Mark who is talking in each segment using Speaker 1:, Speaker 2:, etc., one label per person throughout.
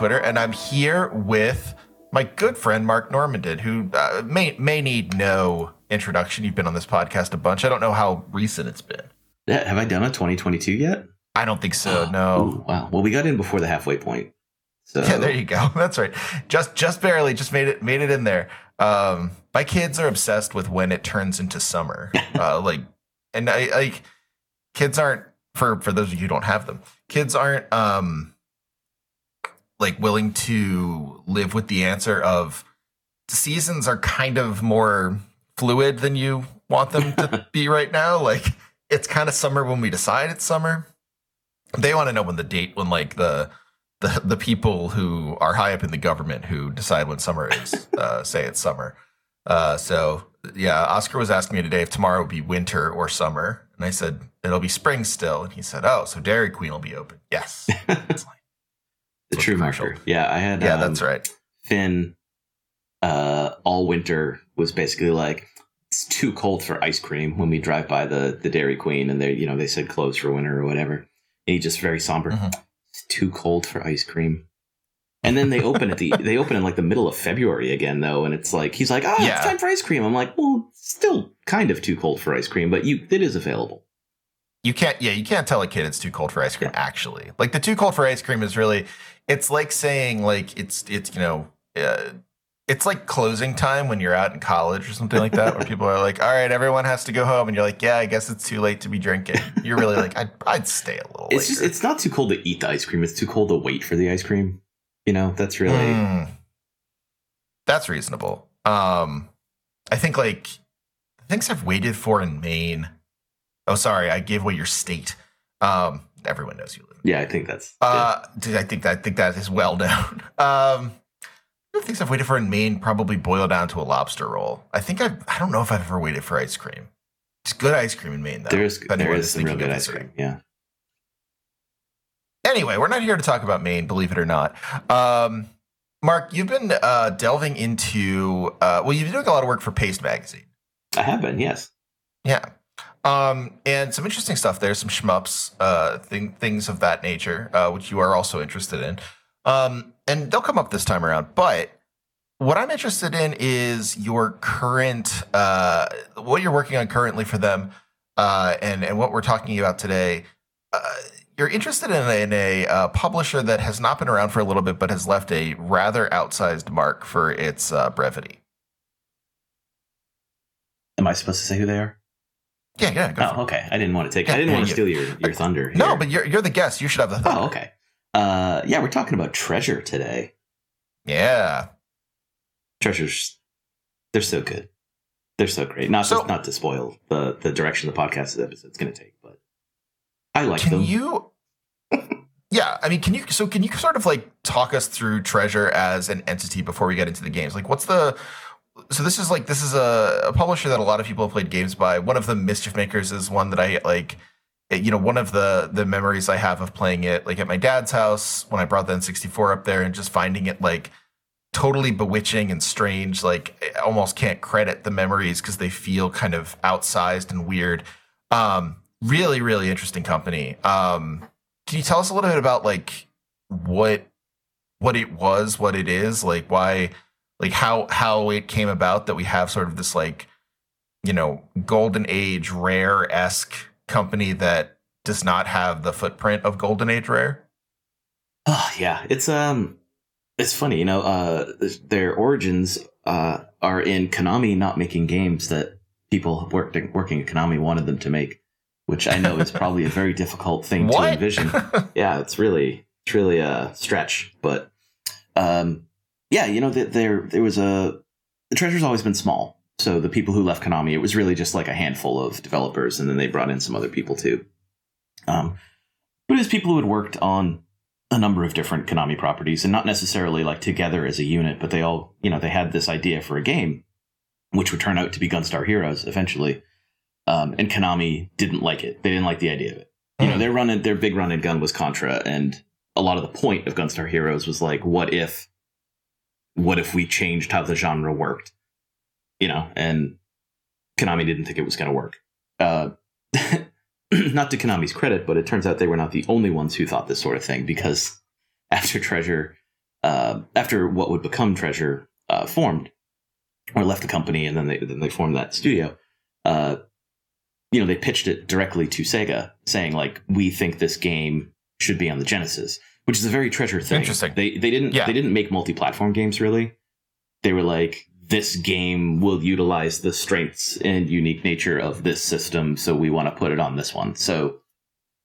Speaker 1: Twitter, and I'm here with my good friend Mark Normandin, who uh, may may need no introduction. You've been on this podcast a bunch. I don't know how recent it's been.
Speaker 2: Yeah, have I done a 2022 yet?
Speaker 1: I don't think so. No.
Speaker 2: Ooh, wow. Well, we got in before the halfway point. So
Speaker 1: Yeah, there you go. That's right. Just just barely, just made it made it in there. Um, my kids are obsessed with when it turns into summer. uh, like, and I like kids aren't for for those of you who don't have them. Kids aren't um like willing to live with the answer of seasons are kind of more fluid than you want them to be right now. Like it's kind of summer when we decide it's summer. They want to know when the date when like the the the people who are high up in the government who decide when summer is uh, say it's summer. Uh, so yeah, Oscar was asking me today if tomorrow would be winter or summer, and I said it'll be spring still, and he said, "Oh, so Dairy Queen will be open." Yes,
Speaker 2: the true
Speaker 1: commercial.
Speaker 2: marker. Yeah, I had.
Speaker 1: yeah,
Speaker 2: um,
Speaker 1: that's right.
Speaker 2: Finn, uh, all winter was basically like it's too cold for ice cream when we drive by the the Dairy Queen and they you know they said closed for winter or whatever. And he just very somber.
Speaker 1: Mhm.
Speaker 2: It's too cold for ice cream. And then they open at the they open in like the middle of February again though, and it's like he's like, oh,
Speaker 1: Yeah.
Speaker 2: it's time for ice cream. I'm like, well, still kind of too cold for ice cream, but you it is available.
Speaker 1: You can't, yeah, you can't tell a kid it's too cold for ice cream. Actually, like the too cold for ice cream is really, it's like saying like it's it's you know, uh, it's like closing time when you're out in college or something like that, where people are like, all right, everyone has to go home, and you're like, yeah, I guess it's too late to be drinking. You're really like, I'd I'd stay a little.
Speaker 2: It's just it's not too cold to eat the ice cream. It's too cold to wait for the ice cream. You know, that's really
Speaker 1: Mm. that's reasonable. Um, I think like things I've waited for in Maine. Oh, sorry, I gave away your state. Um, everyone knows you.
Speaker 2: Yeah. I think that's
Speaker 1: Uh, I think that I think that is well known. Um, the things I've waited for in Maine probably boil down to a lobster roll. I think I've I don't know if I've ever waited for ice cream. It's good ice cream in Maine though.
Speaker 2: There is there is some real good ice cream. Yeah.
Speaker 1: Anyway, we're not here to talk about Maine, believe it or not. Um, Mark, you've been uh, delving into uh, well, you've been doing a lot of work for Paste Magazine.
Speaker 2: I have been, yes.
Speaker 1: Yeah. Um, and some interesting stuff there, some shmups, uh, thing, things of that nature, uh, which you are also interested in. Um, and they'll come up this time around. But what I'm interested in is your current, uh, what you're working on currently for them, uh, and and what we're talking about today. Uh, you're interested in a, in a uh, publisher that has not been around for a little bit, but has left a rather outsized mark for its uh, brevity.
Speaker 2: Am I supposed to say who they are?
Speaker 1: Yeah, yeah. Go.
Speaker 2: Oh, okay. I didn't want to take.
Speaker 1: Yeah,
Speaker 2: I didn't
Speaker 1: yeah,
Speaker 2: want to
Speaker 1: you-
Speaker 2: steal your, your thunder.
Speaker 1: No, but you're you're the guest. You should have the thunder.
Speaker 2: oh, okay. Uh, yeah, we're talking about treasure today.
Speaker 1: Yeah.
Speaker 2: Treasures, they're so good. They're so great. Not
Speaker 1: So-
Speaker 2: to, not to spoil the the direction the podcast episode's going to take, but I like them.
Speaker 1: Can
Speaker 2: them.
Speaker 1: you? yeah, I mean, can you? So, can you sort of like talk us through Treasure as an entity before we get into the games? Like, what's the? So this is like this is a, a publisher that a lot of people have played games by. One of the Mischief Makers is one that I like. eh, You know, one of the the memories I have of playing it, like at my dad's house when I brought the N64 up there, and just finding it like totally bewitching and strange. Like, I almost can't credit the memories because they feel kind of outsized and weird. Um, really, really interesting company. Um, can you tell us a little bit about like what what it was, what it is, like why, like how how it came about that we have sort of this like you know golden age rare esque company that does not have the footprint of golden age rare.
Speaker 2: Oh, yeah, it's um, it's funny, you know. Uh, their origins uh are in Konami not making games that people working working at Konami wanted them to make, which I know is probably a very difficult thing to envision. yeah, it's really it's really a stretch, but um, yeah, you know, th- there there was a the treasure's always been small. So the people who left Konami, it was really just like a handful of developers, and then they brought in some other people too. Um, but it was people who had worked on a number of different Konami properties, and not necessarily like together as a unit, but they all, you know, they had this idea for a game, which would turn out to be Gunstar Heroes eventually. Um, and Konami didn't like it; they didn't like the idea of it you know
Speaker 1: Hmm.
Speaker 2: their run and their big run and gun was contra and a lot of the point of gunstar heroes was like what if what if we changed how the genre worked you know and konami didn't think it was going to work uh, not to konami's credit but it turns out they were not the only ones who thought this sort of thing because after Treasure, uh, after what would become Treasure uh, formed, or left the company, and then they then they formed that studio. Uh, you know, they pitched it directly to Sega, saying like, "We think this game should be on the Genesis," which is a very Treasure thing.
Speaker 1: Interesting.
Speaker 2: They they didn't
Speaker 1: Yeah.
Speaker 2: they didn't make multi-platform games really. They were like, "This game will utilize the strengths and unique nature of this system, so we want to put it on this one." So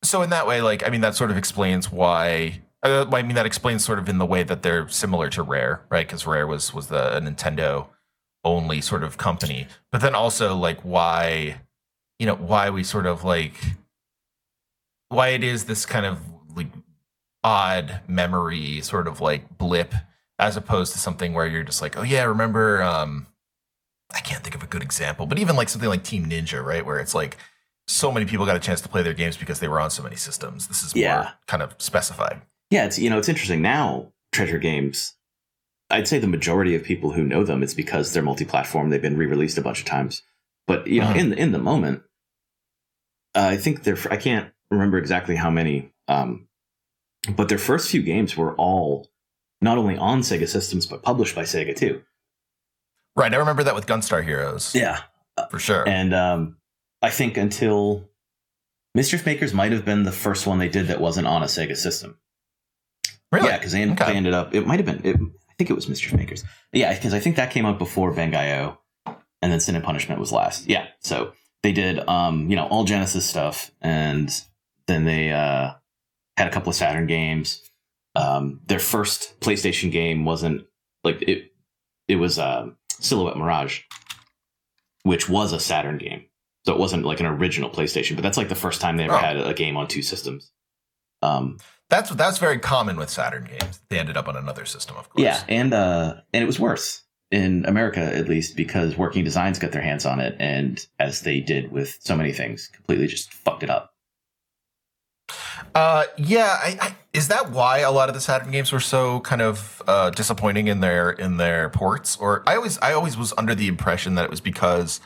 Speaker 1: So in that way, like I mean, that sort of explains why. Uh, I mean, that explains sort of in the way that they're similar to Rare, right? Because Rare was was the a Nintendo only sort of company, but then also like why, you know, why we sort of like why it is this kind of like odd memory sort of like blip as opposed to something where you're just like, oh yeah, remember um I can't think of a good example, but even like something like Team Ninja, right? Where it's like so many people got a chance to play their games because they were on so many systems. This is
Speaker 2: Yeah.
Speaker 1: more kind of specified.
Speaker 2: Yeah, it's you know it's interesting now. Treasure games, I'd say the majority of people who know them, it's because they're multi-platform. They've been re-released a bunch of times. But you know,
Speaker 1: Mhm.
Speaker 2: in the in the moment, uh, I think they're. I can't remember exactly how many, um, but their first few games were all not only on Sega systems but published by Sega too.
Speaker 1: Right. I remember that with Gunstar Heroes.
Speaker 2: Yeah,
Speaker 1: For sure.
Speaker 2: and um, I think until Mischief Makers might have been the first one they did that wasn't on a Sega system.
Speaker 1: really?
Speaker 2: Yeah, because they,
Speaker 1: Okay.
Speaker 2: they ended up. It might have been. It, I think it was Mischief Makers. Yeah, because I think that came out before Bangai-O, and then Sin and Punishment was last. Yeah, so they did, um, you know, all Genesis stuff, and then they uh, had a couple of Saturn games. Um, their first PlayStation game wasn't like it. It was um, Silhouette Mirage, which was a Saturn game, so it wasn't like an original PlayStation. But that's like the first time they ever
Speaker 1: Oh.
Speaker 2: had a game on two systems. Um,
Speaker 1: That's that's very common with Saturn games. They ended up on another system, of course.
Speaker 2: Yeah, and uh, and it was worse in America at least because Working Designs got their hands on it, and as they did with so many things, completely just fucked it up.
Speaker 1: Uh, yeah. I, I, is that why a lot of the Saturn games were so kind of uh, disappointing in their in their ports? Or I always I always was under the impression that it was because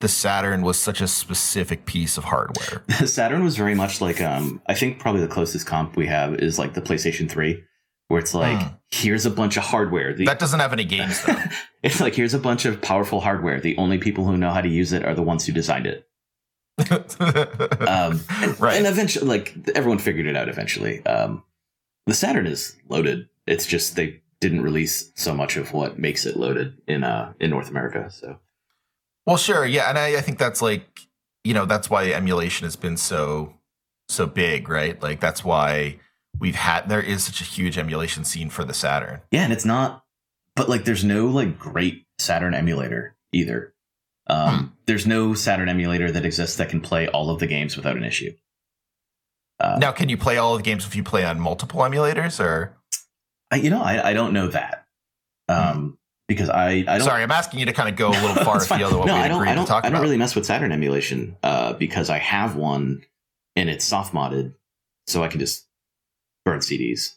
Speaker 1: the Saturn was such a specific piece of hardware.
Speaker 2: Saturn was very much like um, I think probably the closest comp we have is like the PlayStation Three, where it's like
Speaker 1: Hmm.
Speaker 2: here's a bunch of hardware. The,
Speaker 1: That doesn't have any games though.
Speaker 2: it's like here's a bunch of powerful hardware. The only people who know how to use it are the ones who designed it. Um, and,
Speaker 1: Right.
Speaker 2: And eventually, like everyone figured it out. Eventually, um, the Saturn is loaded. It's just they didn't release so much of what makes it loaded in uh in North America. So
Speaker 1: Well, sure, yeah, and I, I think that's like you know that's why emulation has been so so big, right? Like that's why we've had there is such a huge emulation scene for the Saturn.
Speaker 2: yeah, and it's not, but like there's no like great Saturn emulator either. Um,
Speaker 1: Hmm.
Speaker 2: There's no Saturn emulator that exists that can play all of the games without an issue. Uh,
Speaker 1: Now, can you play all of the games if you play on multiple emulators? Or
Speaker 2: I, you know, I, I don't know that um, because I I don't.
Speaker 1: sorry, I'm asking you to kind of go a little far afield of what
Speaker 2: no,
Speaker 1: we
Speaker 2: I don't.
Speaker 1: agreed
Speaker 2: I don't.
Speaker 1: to talk
Speaker 2: I don't
Speaker 1: about.
Speaker 2: really mess with Saturn emulation uh, because I have one and it's soft modded, so I can just burn CDs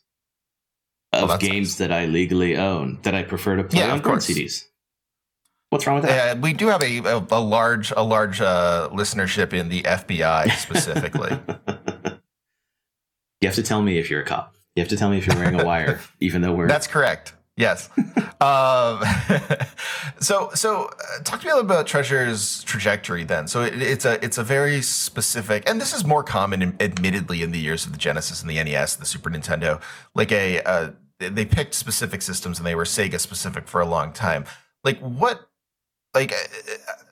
Speaker 1: Oh,
Speaker 2: of
Speaker 1: that's
Speaker 2: games
Speaker 1: nice.
Speaker 2: that I legally own that I prefer to play
Speaker 1: Yeah,
Speaker 2: on burn. CDs. What's wrong with that?
Speaker 1: Uh, we do have a, a, a large a large uh, listenership in the FBI specifically.
Speaker 2: you have to tell me if you're a cop. You have to tell me if you're wearing a wire, even though we're.
Speaker 1: That's correct. Yes. um, so, so uh, talk to me a little bit about Treasure's trajectory. Then, so it, it's a it's a very specific, and this is more common, in, admittedly, in the years of the Genesis and the NES, the Super Nintendo. Like a, uh, they picked specific systems, and they were Sega specific for a long time. Like what? Like, uh,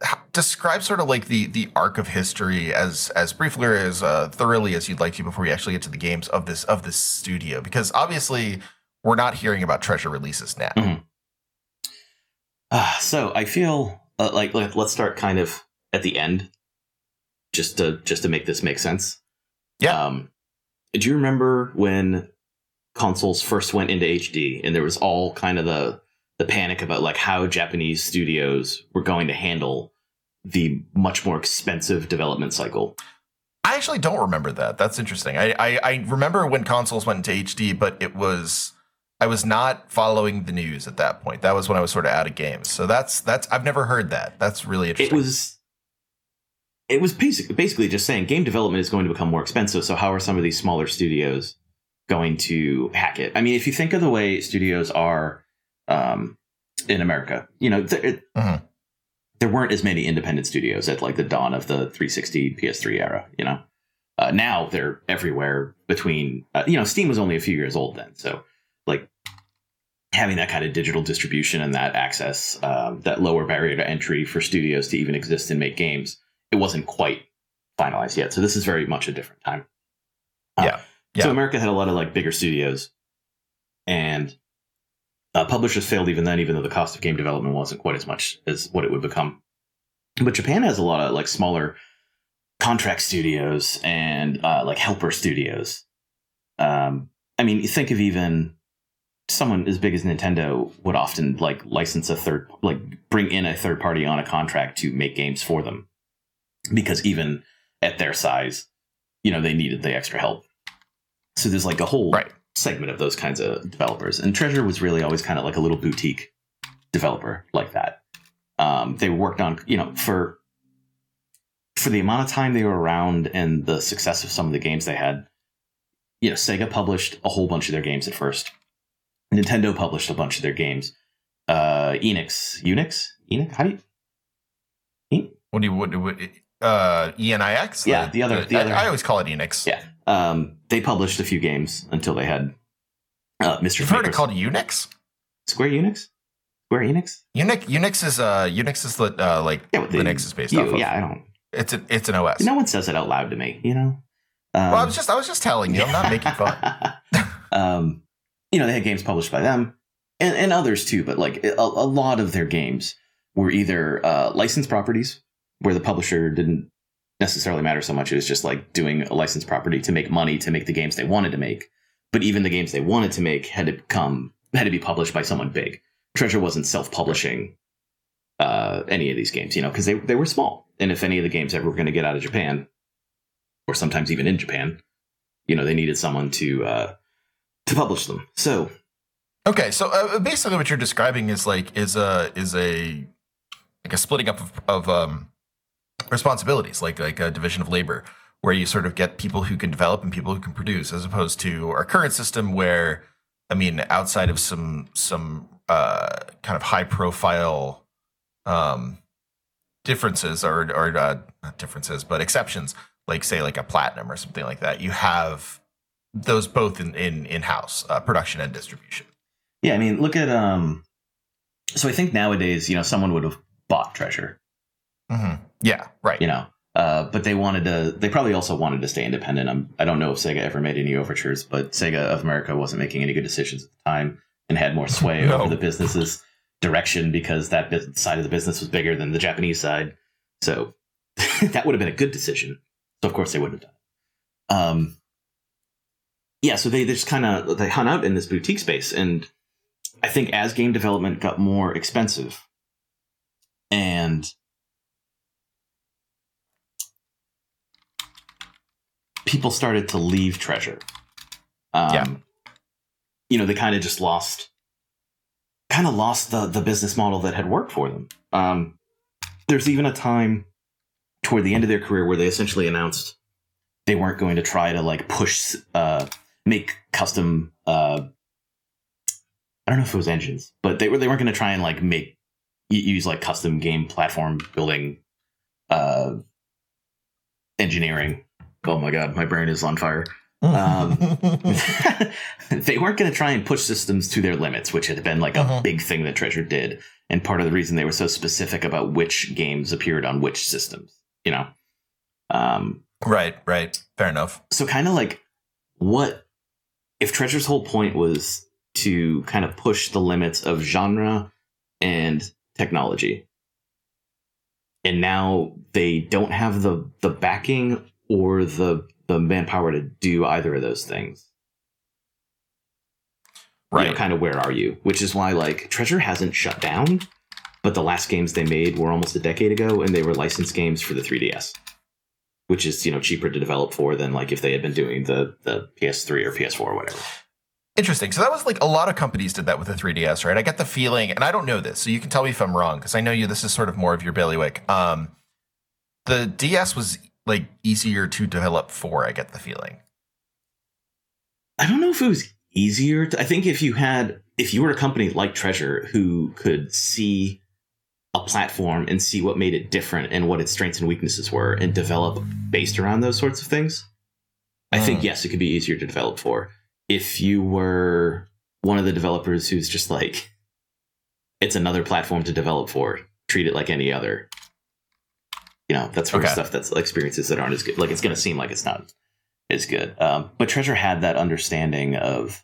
Speaker 1: uh, describe sort of like the the arc of history as as briefly or as uh, thoroughly as you'd like to before we actually get to the games of this of this studio, because obviously we're not hearing about treasure releases now.
Speaker 2: Mhm. Uh, so I feel uh, like, like let's start kind of at the end, just to just to make this make sense.
Speaker 1: Yeah.
Speaker 2: Um, do you remember when consoles first went into HD and there was all kind of the the panic about like how Japanese studios were going to handle the much more expensive development cycle?
Speaker 1: I actually don't remember that. That's interesting. I, I I remember when consoles went into HD, but it was I was not following the news at that point. That was when I was sort of out of games. So that's that's I've never heard that. That's really
Speaker 2: It was it was basically basically just saying game development is going to become more expensive. So how are some of these smaller studios going to hack it. I mean, if you think of the way studios are um, in America, you know, th-
Speaker 1: Mhm.
Speaker 2: there weren't as many independent studios at like the dawn of the 360 PS3 era. You know, uh, now they're everywhere. Between uh, you know, Steam was only a few years old then, so like having that kind of digital distribution and that access, um, that lower barrier to entry for studios to even exist and make games, it wasn't quite finalized yet. So this is very much a different time. Uh,
Speaker 1: Yeah. Yeah.
Speaker 2: So America had a lot of like bigger studios, and uh, publishers failed even then, even though the cost of game development wasn't quite as much as what it would become. But Japan has a lot of like smaller contract studios and uh, like helper studios. Um, I mean, think of even someone as big as Nintendo would often like license a third, like bring in a third party on a contract to make games for them, because even at their size, you know, they needed the extra help. So there's like a whole
Speaker 1: Right.
Speaker 2: Segment of those kinds of developers, and Treasure was really always kind of like a little boutique developer like that. Um, they worked on, you know, for for the amount of time they were around and the success of some of the games they had. You know, Sega published a whole bunch of their games at first. Nintendo published a bunch of their games. Uh, Enix, Unix, Enix. How do you?
Speaker 1: What do you what, what uh ENIX?
Speaker 2: Yeah, the other- the
Speaker 1: I,
Speaker 2: other-
Speaker 1: I always call it Enix.
Speaker 2: Yeah. Um, they published a few games until they had uh, Mr.
Speaker 1: You've heard it called Unix?
Speaker 2: Square Unix. Square Enix.
Speaker 1: Unix Unix is uh Unix is the uh like
Speaker 2: Yeah, the-
Speaker 1: Linux is based
Speaker 2: you-
Speaker 1: off of.
Speaker 2: Yeah, I don't.
Speaker 1: It's an it's an OS.
Speaker 2: No one says it out loud to me. You know. Um,
Speaker 1: well, I was just I was just telling you. I'm not making fun.
Speaker 2: um, you know, they had games published by them and, and others too, but like a, a lot of their games were either uh, licensed properties where the publisher didn't necessarily matter so much. It was just like doing a licensed property to make money to make the games they wanted to make. But even the games they wanted to make had to come had to be published by someone big. Treasure wasn't self-publishing uh, any of these games, you know, because they they were small. And if any of the games ever were going to get out of Japan, or sometimes even in Japan, you know, they needed someone to uh, to publish them. So
Speaker 1: Okay, so uh, basically, what you're describing is like is a is a like a splitting up of, of um, responsibilities, like like a division of labor, where you sort of get people who can develop and people who can produce, as opposed to our current system, where I mean, outside of some some uh, kind of high profile um, differences or or uh, not differences, but exceptions, like say like a platinum or something like that, you have those both in in in house uh, production and distribution.
Speaker 2: yeah, I mean, look at um. So I think nowadays, you know, someone would have bought Treasure,
Speaker 1: hmm Yeah, right.
Speaker 2: you know, uh, but they wanted to. They probably also wanted to stay independent. I'm, I don't know if Sega ever made any overtures, but Sega of America wasn't making any good decisions at the time and had more sway
Speaker 1: No.
Speaker 2: over the business's direction because that side of the business was bigger than the Japanese side. So that would have been a good decision. So of course they wouldn't have done. it. Um, yeah, so they, they just kind of they hung out in this boutique space, and I think as game development got more expensive, and people started to leave Treasure. Um,
Speaker 1: Yeah.
Speaker 2: you know, they kind of just lost, kind of lost the the business model that had worked for them. Um, there's even a time toward the end of their career where they essentially announced they weren't going to try to like push, uh, make custom. Uh, I don't know if it was engines, but they were they weren't going to try and like make use like custom game platform building, uh, engineering. Oh my god, my brain is on fire. Um, they weren't going to try and push systems to their limits, which had been like a
Speaker 1: Mhm.
Speaker 2: big thing that Treasure did, and part of the reason they were so specific about which games appeared on which systems. You know, um,
Speaker 1: right, right. Fair enough.
Speaker 2: so kind of like what if Treasure's whole point was to kind of push the limits of genre and technology, and now they don't have the the backing or the the manpower to do either of those things
Speaker 1: Right.
Speaker 2: you know, kind of where are you? Which is why like Treasure hasn't shut down, but the last games they made were almost a decade ago, and they were licensed games for the 3DS, which is you know cheaper to develop for than like if they had been doing the the PS3 or PS4 or whatever.
Speaker 1: Interesting. So that was like a lot of companies did that with the 3DS, right? I get the feeling, and I don't know this, so you can tell me if I'm wrong, because I know you. This is sort of more of your bailiwick. Um, the DS was like easier to develop for. I get the feeling.
Speaker 2: I don't know if it was easier. To, I think if you had, if you were a company like Treasure who could see a platform and see what made it different and what its strengths and weaknesses were and develop based around those sorts of things, I think,
Speaker 1: Mm.
Speaker 2: yes, it could be easier to develop for. If you were one of the developers who's just like, it's another platform to develop for, treat it like any other. You know, that's of
Speaker 1: Okay.
Speaker 2: stuff that's experiences that aren't as good. Like, it's going to seem like it's not as good. Um, but Treasure had that understanding of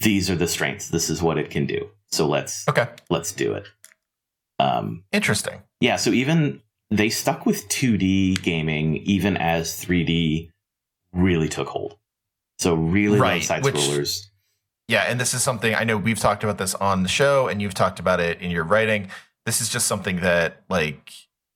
Speaker 2: these are the strengths. This is what it can do. So let's
Speaker 1: Okay.
Speaker 2: let's do it. Um,
Speaker 1: Interesting.
Speaker 2: yeah, so even they stuck with 2D gaming even as 3D really took hold. So really
Speaker 1: Right,
Speaker 2: side
Speaker 1: which-
Speaker 2: scrollers.
Speaker 1: Yeah, and this is something I know we've talked about this on the show, and you've talked about it in your writing. This is just something that like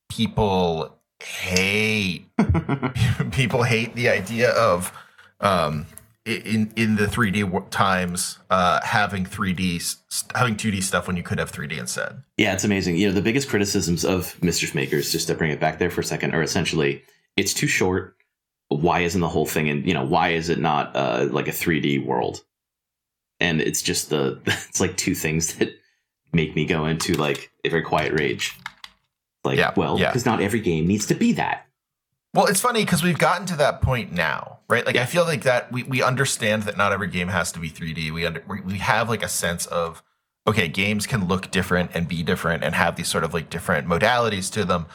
Speaker 1: people hate. people hate the idea of um, in in the 3D times uh, having 3D s- having 2D stuff when you could have 3D instead.
Speaker 2: Yeah, it's amazing. You know, the biggest criticisms of Mischief Makers, just to bring it back there for a second, are essentially it's too short. Why isn't the whole thing and you know, why is it not uh, like a 3D world? And it's just the, it's like two things that make me go into like a very quiet rage. Like,
Speaker 1: Yeah,
Speaker 2: well,
Speaker 1: yeah.
Speaker 2: because not every game needs to be that.
Speaker 1: Well, it's funny because we've gotten to that point now, right? Like I feel like that we, we understand that not every game has to be 3D. We under, we we have like a sense of okay, games can look different and be different and have these sort of like different modalities to them.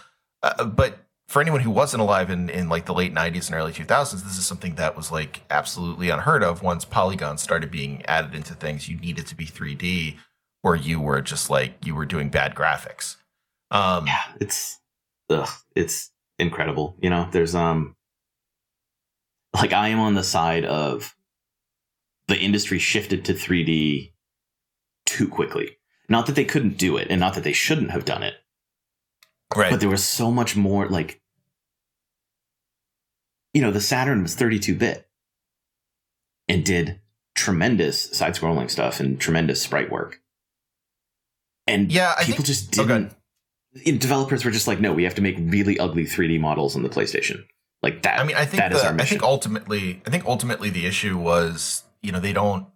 Speaker 1: Uh, but for anyone who wasn't alive in in like the late 90s and early 2000s, this is something that was like absolutely unheard of. Once polygons started being added into things, you needed to be 3D or you were just like you were doing bad graphics. Um
Speaker 2: yeah it's ugh, it's incredible you know there's um like i am on the side of the industry shifted to 3d too quickly not that they couldn't do it and not that they shouldn't have done it
Speaker 1: right.
Speaker 2: but there was so much more like you know the saturn was 32 bit and did tremendous side scrolling stuff and tremendous sprite work and
Speaker 1: Yeah, I
Speaker 2: people
Speaker 1: think
Speaker 2: just
Speaker 1: oh,
Speaker 2: didn't developers were just like, no, we have to make really ugly 3D models on the PlayStation. Like that.
Speaker 1: I mean, I think
Speaker 2: that is
Speaker 1: the,
Speaker 2: our
Speaker 1: I
Speaker 2: mission.
Speaker 1: think ultimately, I think ultimately the issue was, you know, they don't.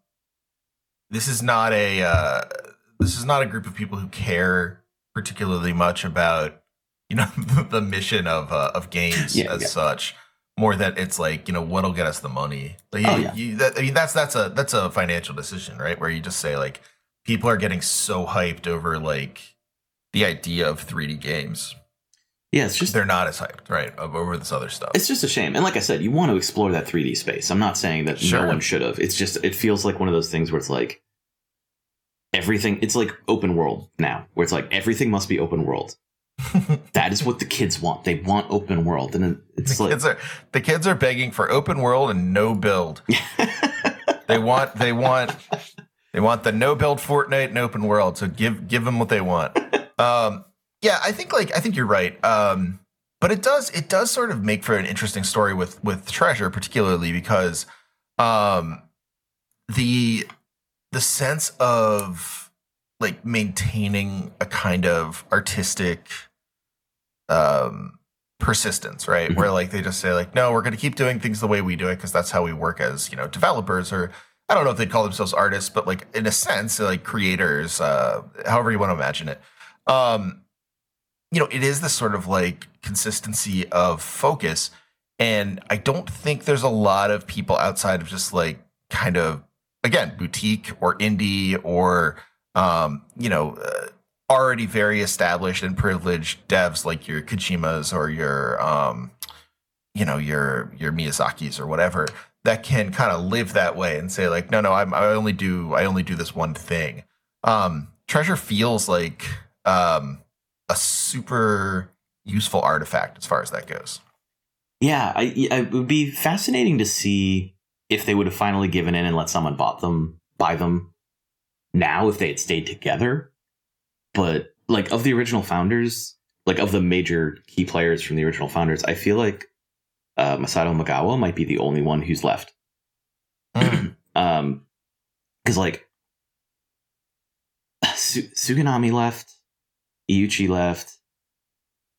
Speaker 1: This is not a. Uh, this is not a group of people who care particularly much about, you know, the, the mission of uh, of games
Speaker 2: Yeah,
Speaker 1: as
Speaker 2: yeah.
Speaker 1: such. More that it's like, you know, what'll get us the money. Like,
Speaker 2: Oh,
Speaker 1: you-
Speaker 2: yeah.
Speaker 1: you- that, I mean, that's that's a that's a financial decision, right? Where you just say like, people are getting so hyped over like the idea of 3D games.
Speaker 2: yeah, it's just
Speaker 1: They're not as hyped, right, of- over this other stuff.
Speaker 2: it's just a shame. And like I said, you want to explore that 3D space. I'm not saying that
Speaker 1: Sure.
Speaker 2: no one should have. It's just it feels like one of those things where it's like everything. It's like open world now, where it's like everything must be open world. that is what the kids want. They want open world, and it's
Speaker 1: the
Speaker 2: like
Speaker 1: kids are the kids are begging for open world and no build. They want they want they want the no build Fortnite and open world. So give give them what they want. Um, yeah, I think like I think you're right. Um, but it does it does sort of make for an interesting story with with Treasure, particularly because um, the the sense of like maintaining a kind of artistic um persistence, right?
Speaker 2: Mhm.
Speaker 1: Where like they just say like, no, we're going to keep doing things the way we do it because that's how we work as you know developers or I don't know if they call themselves artists, but like in a sense, like creators, uh, however you want to imagine it. Um, you know, it is this sort of like consistency of focus, and I don't think there's a lot of people outside of just like kind of again boutique or indie or um, you know. Uh, already very established and privileged devs like your Kojimas or your um you know your your Miyazakis or whatever that can kind of live that way and say like no no I'm, I only do I only do this one thing. Um Treasure feels like um a super useful artifact as far as that goes.
Speaker 2: Yeah, I, it would be fascinating to see if they would have finally given in and let someone bought them, buy them now if they had stayed together. But like of the original founders, like of the major key players from the original founders, I feel like uh, Masato Maegawa might be the only one who's left.
Speaker 1: Mm.
Speaker 2: Um, because like Su- Suganami left, Iuchi left,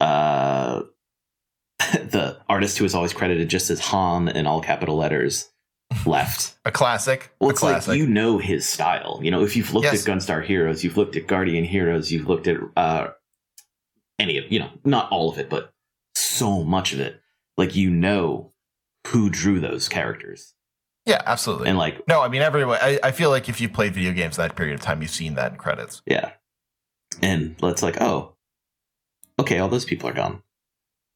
Speaker 2: uh, the artist who is always credited just as Han in all capital letters left.
Speaker 1: A classic.
Speaker 2: Well, it's
Speaker 1: classic.
Speaker 2: like you know his style. You know, if you've looked
Speaker 1: Yes.
Speaker 2: at Gunstar Heroes, you've looked at Guardian Heroes, you've looked at uh, any of you know, not all of it, but so much of it. Like you know who drew those characters,
Speaker 1: yeah, absolutely.
Speaker 2: and like
Speaker 1: no, I mean everyone. I, I feel like if you've played video games that period of time, you've seen that in credits.
Speaker 2: yeah, and it's like oh, okay, all those people are gone,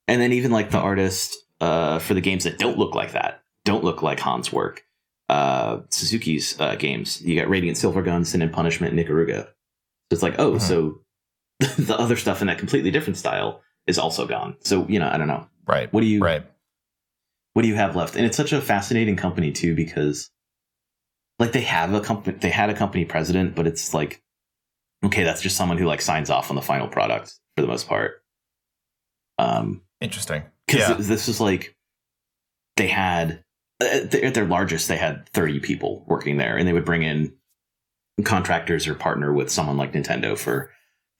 Speaker 2: and then even like the artist uh, for the games that don't look like that, don't look like Han's work. Uh, Suzuki's uh, games. You got Radiant Silvergun, Sin and Punishment, Ikaruga. So it's like, oh,
Speaker 1: Mhm.
Speaker 2: so the other stuff in that completely different style is also gone. So you know, I don't know.
Speaker 1: Right.
Speaker 2: What do you
Speaker 1: Right.
Speaker 2: what do you have left? And it's such a fascinating company too because like they have a company they had a company president, but it's like okay, that's just someone who like signs off on the final product for the most part. Um
Speaker 1: Interesting.
Speaker 2: because
Speaker 1: Yeah.
Speaker 2: this is like they had at their largest they had 30 people working there and they would bring in contractors or partner with someone like nintendo for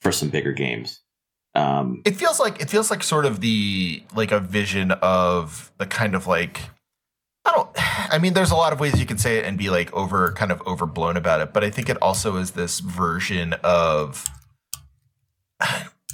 Speaker 2: for some bigger games um
Speaker 1: It feels like it feels like sort of the like a vision of the kind of like I don't I mean there's a lot of ways you can say it and be like over kind of overblown about it, but I think it also is this version of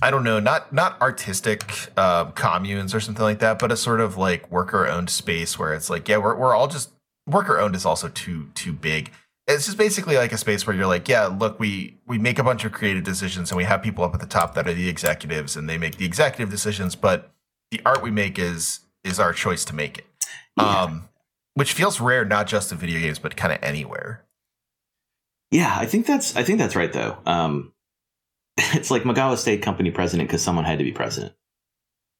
Speaker 1: I don't know, not not artistic um, communes or something like that, but a sort of like worker owned space where it's like, yeah, we're we're all just worker owned is also too too big. It's just basically like a space where you're like, yeah, look, we we make a bunch of creative decisions and we have people up at the top that are the executives and they make the executive decisions, but the art we make is is our choice to make it.
Speaker 2: yeah.
Speaker 1: Um which feels rare not just in video games but kind of anywhere.
Speaker 2: Yeah, I think that's I think that's right though. Um, it's like Maegawa stayed company president because someone had to be president,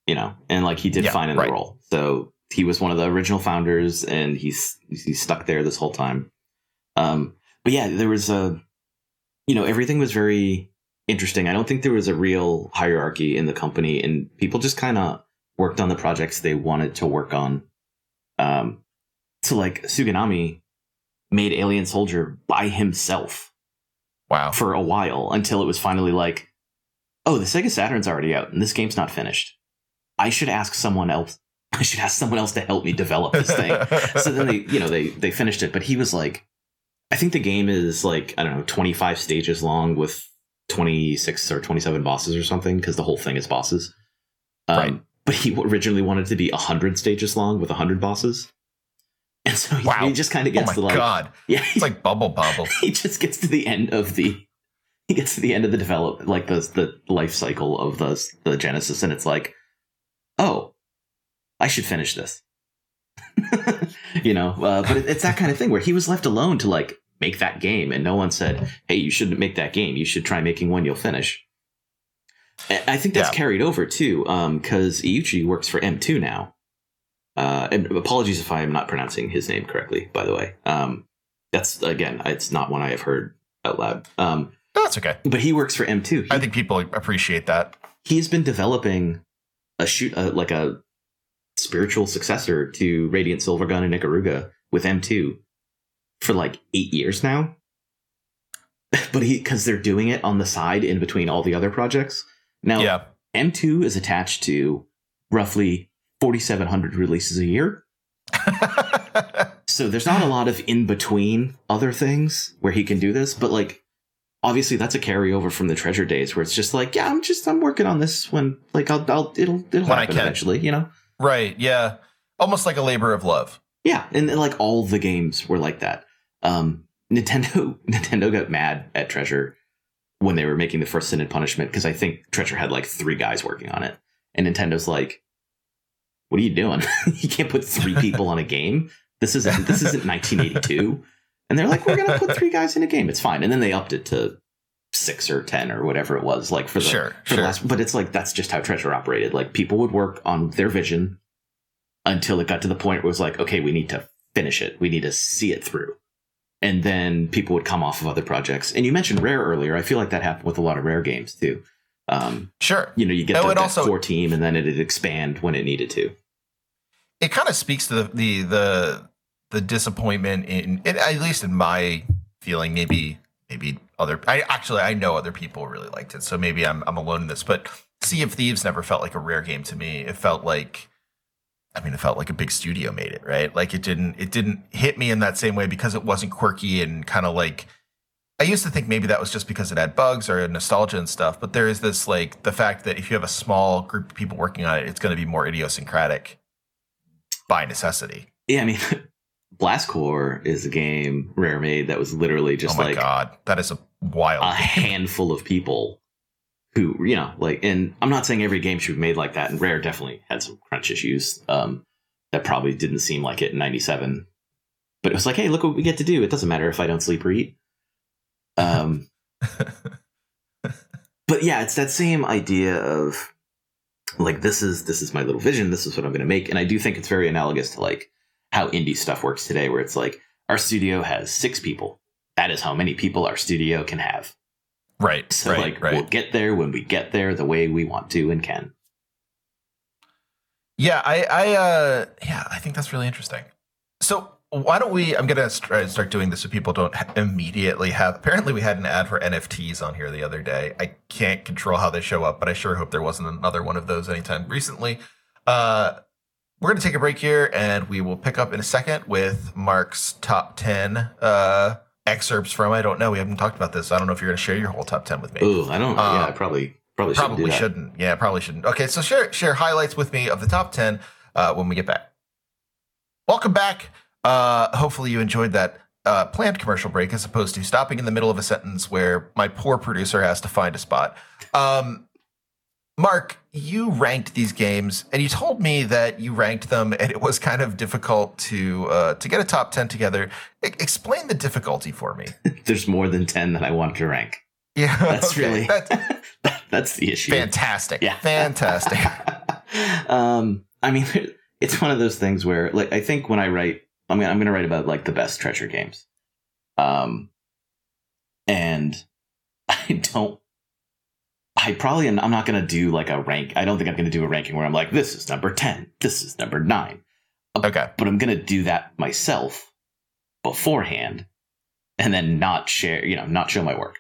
Speaker 2: you know, and like he did
Speaker 1: Yeah,
Speaker 2: fine in
Speaker 1: right.
Speaker 2: the role. So he was one of the original founders, and he's he's stuck there this whole time. Um, but yeah, there was a, you know, everything was very interesting. I don't think there was a real hierarchy in the company, and people just kind of worked on the projects they wanted to work on. Um, so like Suganami made Alien Soldier by himself
Speaker 1: Wow.
Speaker 2: for a while until it was finally like, oh, the Sega Saturn's already out and this game's not finished. I should ask someone else. I should ask someone else to help me develop this thing. so then they, you know, they they finished it, but he was like, I think the game is like I don't know, twenty five stages long with twenty six or twenty seven bosses or something because the whole thing is bosses. Um,
Speaker 1: Right.
Speaker 2: But he originally wanted to be hundred stages long with hundred bosses, and so he,
Speaker 1: Wow.
Speaker 2: he just kind of
Speaker 1: oh
Speaker 2: gets
Speaker 1: my
Speaker 2: to like,
Speaker 1: god.
Speaker 2: yeah,
Speaker 1: It's like bubble bobble.
Speaker 2: he just gets to the end of the he gets to the end of the develop like the the life cycle of the the Genesis, and it's like, oh, I should finish this. you know, uh, but it, it's that kind of thing where he was left alone to like make that game, and no one said, "Hey, you shouldn't make that game. You should try making one you'll finish." I think that's
Speaker 1: Yeah.
Speaker 2: carried over too, because Iuchi works for M2 now. Uh, and apologies if I am not pronouncing his name correctly, by the way. Um, that's again, it's not one I have heard out loud. Um,
Speaker 1: That's okay.
Speaker 2: but he works for M2. He,
Speaker 1: I think people appreciate that.
Speaker 2: he's been developing a shoot, uh, like a spiritual successor to Radiant Silvergun and Ikaruga with M2 for like eight years now. but he, because they're doing it on the side in between all the other projects. Now,
Speaker 1: Yeah.
Speaker 2: M2 is attached to roughly 4,700 releases a year. So there's not a lot of in between other things where he can do this, but like obviously that's a carryover from the treasure days where it's just like, yeah, I'm just I'm working on this when like I'll, I'll it'll it'll
Speaker 1: When
Speaker 2: happen eventually, you know?
Speaker 1: right. Yeah. Almost like a labor of love.
Speaker 2: Yeah, and, and, like all the games were like that. Um Nintendo Nintendo got mad at Treasure when they were making the first Sin and Punishment because I think Treasure had like three guys working on it, and Nintendo's like, "What are you doing? you can't put three people on a game. This isn't this isn't 1982." And they're like, "We're gonna put three guys in a game. It's fine." And then they upped it to six or ten or whatever it was, like for the
Speaker 1: Sure.
Speaker 2: for the
Speaker 1: Sure.
Speaker 2: last. But it's like that's just how Treasure operated. Like people would work on their vision until it got to the point where it was like, okay, we need to finish it. We need to see it through. And then people would come off of other projects. And you mentioned Rare earlier. I feel like that happened with a lot of Rare games too. Um,
Speaker 1: Sure.
Speaker 2: you know, you get the, that
Speaker 1: also-
Speaker 2: core team, and then it'd expand when it needed to.
Speaker 1: it kind of speaks to the the the, the disappointment in, in at least in my feeling maybe maybe other i actually i know other people really liked it so maybe i'm i'm alone in this but sea of thieves never felt like a rare game to me it felt like I mean, it felt like a big studio made it, right? Like it didn't it didn't hit me in that same way because it wasn't quirky and kind of like I used to think maybe that was just because it had bugs or nostalgia and stuff, but there is this like the fact that if you have a small group of people working on it, it's going to be more idiosyncratic by necessity.
Speaker 2: Yeah, I mean, Blast Corps is a game Rare made that was literally oh just
Speaker 1: oh my
Speaker 2: like
Speaker 1: god, that is a wild
Speaker 2: a handful of people who you know like and i'm not saying every game should be made like that and rare definitely had some crunch issues um that probably didn't seem like it in 97 but it was like hey look what we get to do. It doesn't matter if i don't sleep or eat. Um but yeah it's that same idea of like this is this is my little vision. This is what i'm going to make. And i do think it's very analogous to like how indie stuff works today where it's like our studio has six people. That is how many people our studio can have
Speaker 1: Right.
Speaker 2: so
Speaker 1: right,
Speaker 2: like
Speaker 1: right.
Speaker 2: we'll get there when we get there the way we want to and can.
Speaker 1: Yeah, I, I, uh, yeah, I think that's really interesting. So why don't we? I'm gonna try start doing this so people don't immediately have. Apparently, we had an ad for NFTs on here the other day. I can't control how they show up, but I sure hope there wasn't another one of those anytime recently. Uh, we're gonna take a break here, and we will pick up in a second with Mark's top ten uh, excerpts from. I don't know. We haven't talked about this. I don't know if you're gonna share your whole top ten with me.
Speaker 2: Ooh, I don't. yeah,
Speaker 1: Uh,
Speaker 2: I probably probably shouldn't
Speaker 1: Probably shouldn't. Yeah, probably shouldn't. Okay, so share share highlights with me of the top ten uh, when we get back. Welcome back. Uh, hopefully you enjoyed that uh, planned commercial break as opposed to stopping in the middle of a sentence where my poor producer has to find a spot. Um, Mark, you ranked these games, and you told me that you ranked them, and it was kind of difficult to uh, to get a top ten together. E- explain the difficulty for me.
Speaker 2: There's more than ten that I want to rank.
Speaker 1: Yeah,
Speaker 2: That's
Speaker 1: okay,
Speaker 2: really
Speaker 1: that's
Speaker 2: that's the issue.
Speaker 1: fantastic.
Speaker 2: Yeah.
Speaker 1: fantastic.
Speaker 2: um, I mean, it's one of those things where, like, I think when I write, I mean, I'm going to write about like the best treasure games. Um, and I don't. I probably am, I'm not going to do like a rank. I don't think I'm going to do a ranking where I'm like, this is number ten, this is number nine.
Speaker 1: Okay.
Speaker 2: But I'm going to do that myself beforehand, and then not share. You know, not show my work.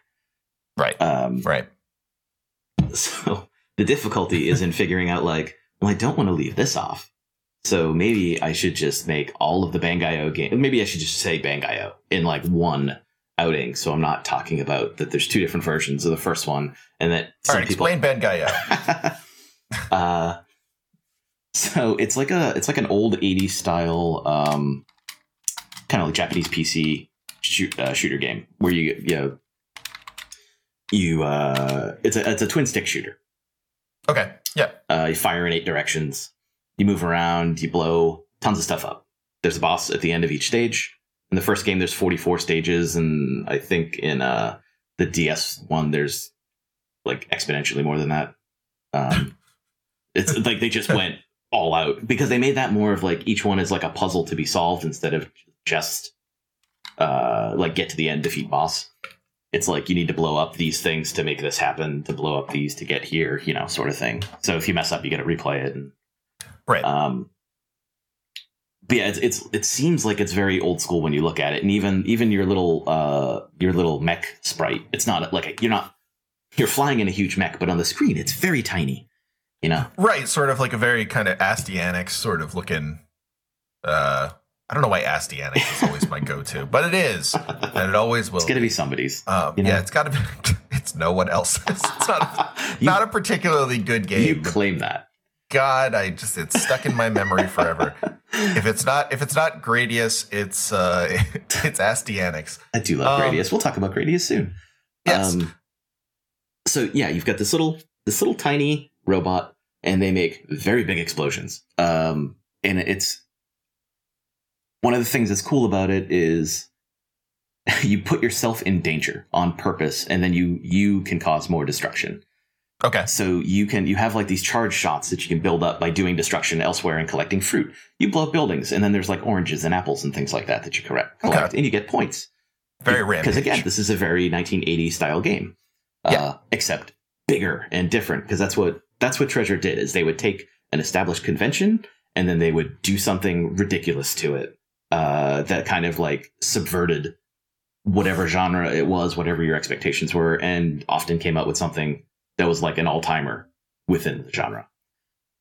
Speaker 1: Right.
Speaker 2: Um,
Speaker 1: Right.
Speaker 2: so the difficulty is in figuring out like, well, I don't want to leave this off. So maybe I should just make all of the Bangai-O game. Maybe I should just say Bangai-O in like one outing. So I'm not talking about that. There's two different versions of the first one, and that
Speaker 1: All
Speaker 2: some
Speaker 1: right.
Speaker 2: people.
Speaker 1: Explain Bangai-O.
Speaker 2: uh, so it's like a it's like an old '80s style, um, kind of like Japanese PC shoot, uh, shooter game where you you know, you uh, it's a it's a twin stick shooter.
Speaker 1: Okay. Yeah.
Speaker 2: Uh, you fire in eight directions. You move around. You blow tons of stuff up. There's a boss at the end of each stage. In the first game, there's 44 stages, and I think in uh, the DS one, there's like exponentially more than that. Um, it's like they just went all out because they made that more of like each one is like a puzzle to be solved instead of just uh, like get to the end, defeat boss. It's like you need to blow up these things to make this happen, to blow up these to get here, you know, sort of thing. So if you mess up, you got to replay it. And,
Speaker 1: Right.
Speaker 2: um, but yeah, it's, it's it seems like it's very old school when you look at it, and even even your little uh your little mech sprite, it's not like a, you're not you're flying in a huge mech, but on the screen it's very tiny. You know,
Speaker 1: Right, sort of like a very kind of Astyanax sort of looking. Uh, I don't know why Astyanax is always my go-to, but it is, and it always will.
Speaker 2: it's gonna be somebody's.
Speaker 1: Um,
Speaker 2: you know?
Speaker 1: Yeah, it's got to be. It's no one else's. It's not.
Speaker 2: You-
Speaker 1: not a particularly good game.
Speaker 2: You claim that.
Speaker 1: God, I just it's stuck in my memory forever. if it's not if it's not Gradius, it's uh it's Astyanax.
Speaker 2: I do love
Speaker 1: Um,
Speaker 2: Gradius. We'll talk about Gradius soon.
Speaker 1: Yes.
Speaker 2: Um, so yeah, you've got this little this little tiny robot, and they make very big explosions. Um, and it's one of the things that's cool about it is you put yourself in danger on purpose, and then you you can cause more destruction.
Speaker 1: Okay.
Speaker 2: So you can you have like these charge shots that you can build up by doing destruction elsewhere and collecting fruit. You blow up buildings, and then there's like oranges and apples and things like that that you correct,
Speaker 1: Okay.
Speaker 2: collect, and you get points.
Speaker 1: Very random.
Speaker 2: Because again, this is a very 1980s style game,
Speaker 1: Yeah.
Speaker 2: uh, except bigger and different. Because that's what that's what Treasure did is they would take an established convention and then they would do something ridiculous to it uh, that kind of like subverted whatever genre it was, whatever your expectations were, and often came out with something that was like an all timer within the genre.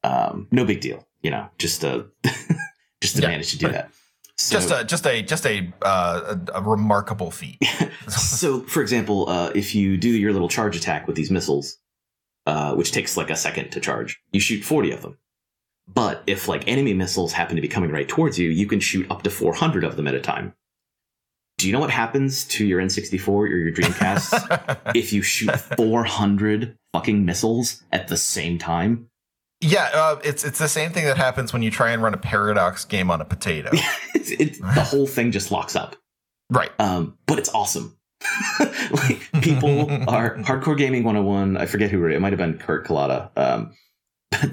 Speaker 2: Um, no big deal, you know, just to just to
Speaker 1: Yeah.
Speaker 2: manage to do that. So,
Speaker 1: just a just a just a uh, a, a remarkable feat.
Speaker 2: so, for example, uh, if you do your little charge attack with these missiles, uh, which takes like a second to charge, you shoot 40 of them. But if like enemy missiles happen to be coming right towards you, you can shoot up to 400 of them at a time. Do you know what happens to your N64 or your Dreamcast if you shoot 400 fucking missiles at the same time?
Speaker 1: yeah, uh, it's it's the same thing that happens when you try and run a paradox game on a potato.
Speaker 2: The whole thing just locks up.
Speaker 1: right.
Speaker 2: um, but it's awesome. like people are hardcore gaming 101. I forget who wrote it. It might have been Kurt Kalata. Um,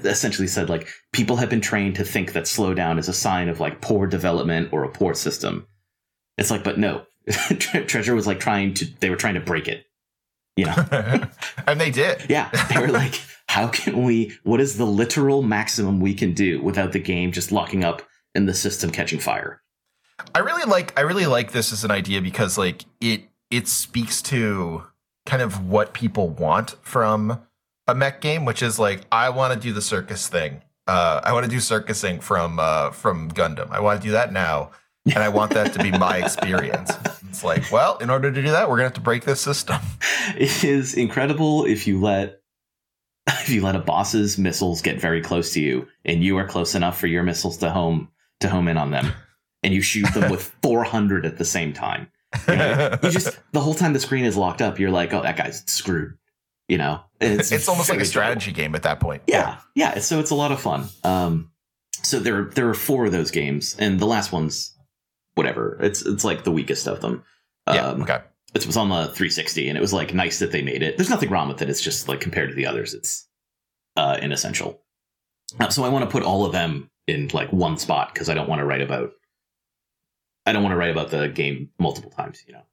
Speaker 2: essentially said like people have been trained to think that slowdown is a sign of like poor development or a poor system. It's like, but no, Treasure was like trying to. They were trying to break it. You know?
Speaker 1: and they did.
Speaker 2: Yeah, they were like, how can we? What is the literal maximum we can do without the game just locking up and the system catching fire?
Speaker 1: I really like I really like this as an idea because like it it speaks to kind of what people want from a mech game, which is like I want to do the circus thing. Uh, I want to do circusing from uh, from Gundam. I want to do that now, and I want that to be my experience. It's like, well, in order to do that, we're gonna have to break this system.
Speaker 2: it is incredible if you let if you let a boss's missiles get very close to you and you are close enough for your missiles to home to home in on them and you shoot them with 400 at the same time you, know, you just the whole time the screen is locked up you're like oh that guy's screwed you know And
Speaker 1: it's, almost like a strategy game at that point.
Speaker 2: yeah yeah so it's a lot of fun um so there there are four of those games and the last one's whatever. It's it's like the weakest of them.
Speaker 1: Yeah.
Speaker 2: um,
Speaker 1: okay.
Speaker 2: it was on the 360 and it was like nice that they made it. There's nothing wrong with it. It's just like compared to the others it's uh inessential. Uh, so i want to put all of them in like one spot because i don't want to write about i don't want to write about the game multiple times you know?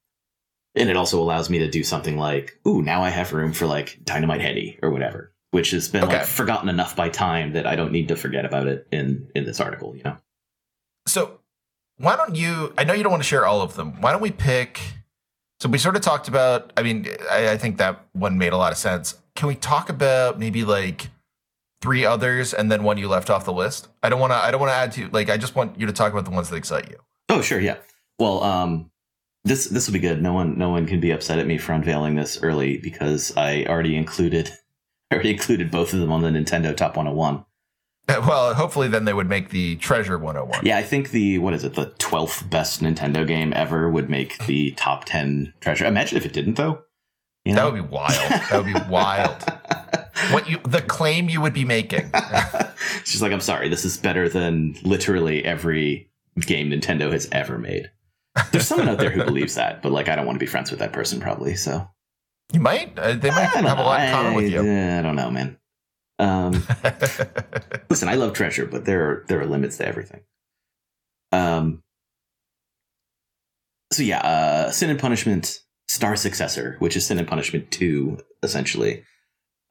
Speaker 2: And it also allows me to do something like ooh now i have room for like dynamite heady or whatever which has been like forgotten enough by time that i don't need to forget about it in in this article you know?
Speaker 1: So why don't you? I know you don't want to share all of them. Why don't we pick? So we sort of talked about. I mean, I, I think that one made a lot of sense. Can we talk about maybe like three others and then one you left off the list? I don't want to. I don't want to add to. Like, I just want you to talk about the ones that excite you.
Speaker 2: Oh, sure, yeah. Well, um, this this will be good. No one no one can be upset at me for unveiling this early because I already included I already included both of them on the Nintendo Top 101.
Speaker 1: Well, hopefully, then they would make the Treasure 101.
Speaker 2: Yeah, I think the what is it the twelfth best Nintendo game ever would make the top ten treasure. Imagine if it didn't though. You
Speaker 1: That would be wild. That would be wild. What you the claim you would be making?
Speaker 2: She's like, I'm sorry, this is better than literally every game Nintendo has ever made. There's someone out there who believes that, but like, I don't want to be friends with that person, probably. So
Speaker 1: You might. Uh, they might
Speaker 2: I
Speaker 1: have a lot in
Speaker 2: know.
Speaker 1: common with
Speaker 2: I-
Speaker 1: you.
Speaker 2: I don't know, man. Um, listen, I love treasure, but there are there are limits to everything. Um. So yeah, uh, Sin and Punishment Star Successor, which is Sin and Punishment Two, essentially.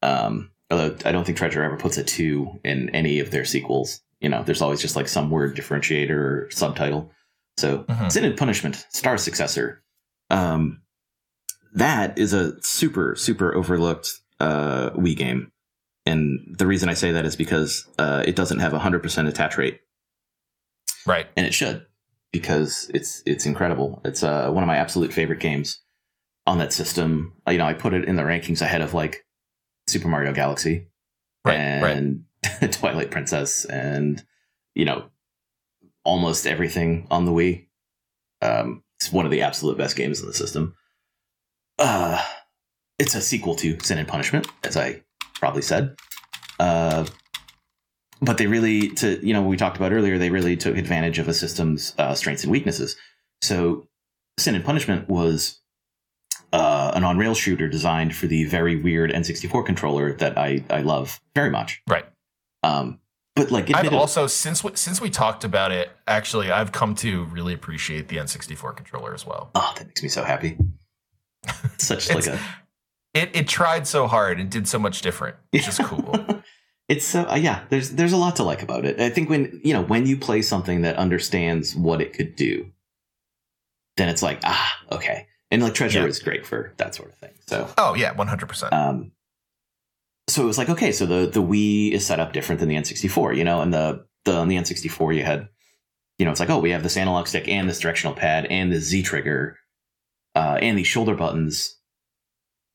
Speaker 2: Um, although I don't think Treasure ever puts a two in any of their sequels. You know, there's always just like some word differentiator or subtitle. So
Speaker 1: Mhm.
Speaker 2: Sin and Punishment Star Successor. Um, that is a super super overlooked uh, Wii game. And the reason I say that is because uh, it doesn't have a hundred percent attach rate,
Speaker 1: right.
Speaker 2: and it should, because it's it's incredible. It's uh, one of my absolute favorite games on that system. Uh, You know, I put it in the rankings ahead of like Super Mario Galaxy
Speaker 1: Right. right.
Speaker 2: and Twilight Princess, and you know, almost everything on the Wii. Um, it's one of the absolute best games in the system. Uh, it's a sequel to Sin and Punishment, as I probably said. Uh, but they really, to you know, we talked about earlier, they really took advantage of a system's uh, strengths and weaknesses. So, Sin and Punishment was uh, an on-rail shooter designed for the very weird N64 controller that I I love very much.
Speaker 1: Right.
Speaker 2: Um, but like,
Speaker 1: I've also since we, since we talked about it, actually, I've come to really appreciate the N64 controller as well.
Speaker 2: oh, that makes me so happy. Such like a
Speaker 1: It it tried so hard and did so much different. It's is cool.
Speaker 2: it's so uh, yeah. There's there's a lot to like about it. I think when you know when you play something that understands what it could do, then it's like ah okay. And like Treasure
Speaker 1: Yeah.
Speaker 2: is great for that sort of thing. So
Speaker 1: oh yeah, one hundred percent.
Speaker 2: um, so it was like okay, so the the Wii is set up different than the N64, you know, and the the on the N64 you had, you know, it's like oh we have this analog stick and this directional pad and the Z trigger, uh, and these shoulder buttons,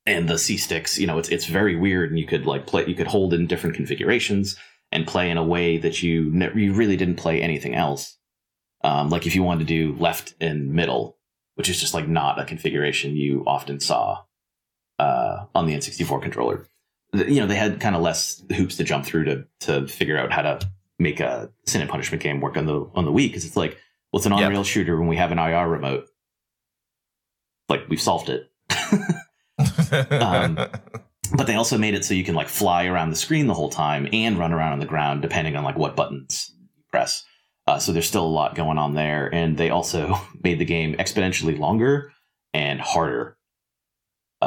Speaker 2: and the C sticks. You know, it's it's very weird, and you could like play, you could hold in different configurations and play in a way that you ne- you really didn't play anything else. Um, like if you wanted to do left and middle, which is just like not a configuration you often saw uh, on the N64 controller. You know, they had kind of less hoops to jump through to to figure out how to make a sin and punishment game work on the on the Wii because it's like, well, it's an
Speaker 1: Yep.
Speaker 2: on-rail shooter when we have an IR remote. Like we've solved it. Um, but they also made it so you can like fly around the screen the whole time and run around on the ground depending on like what buttons you press. Uh, so there's still a lot going on there, and they also made the game exponentially longer and harder.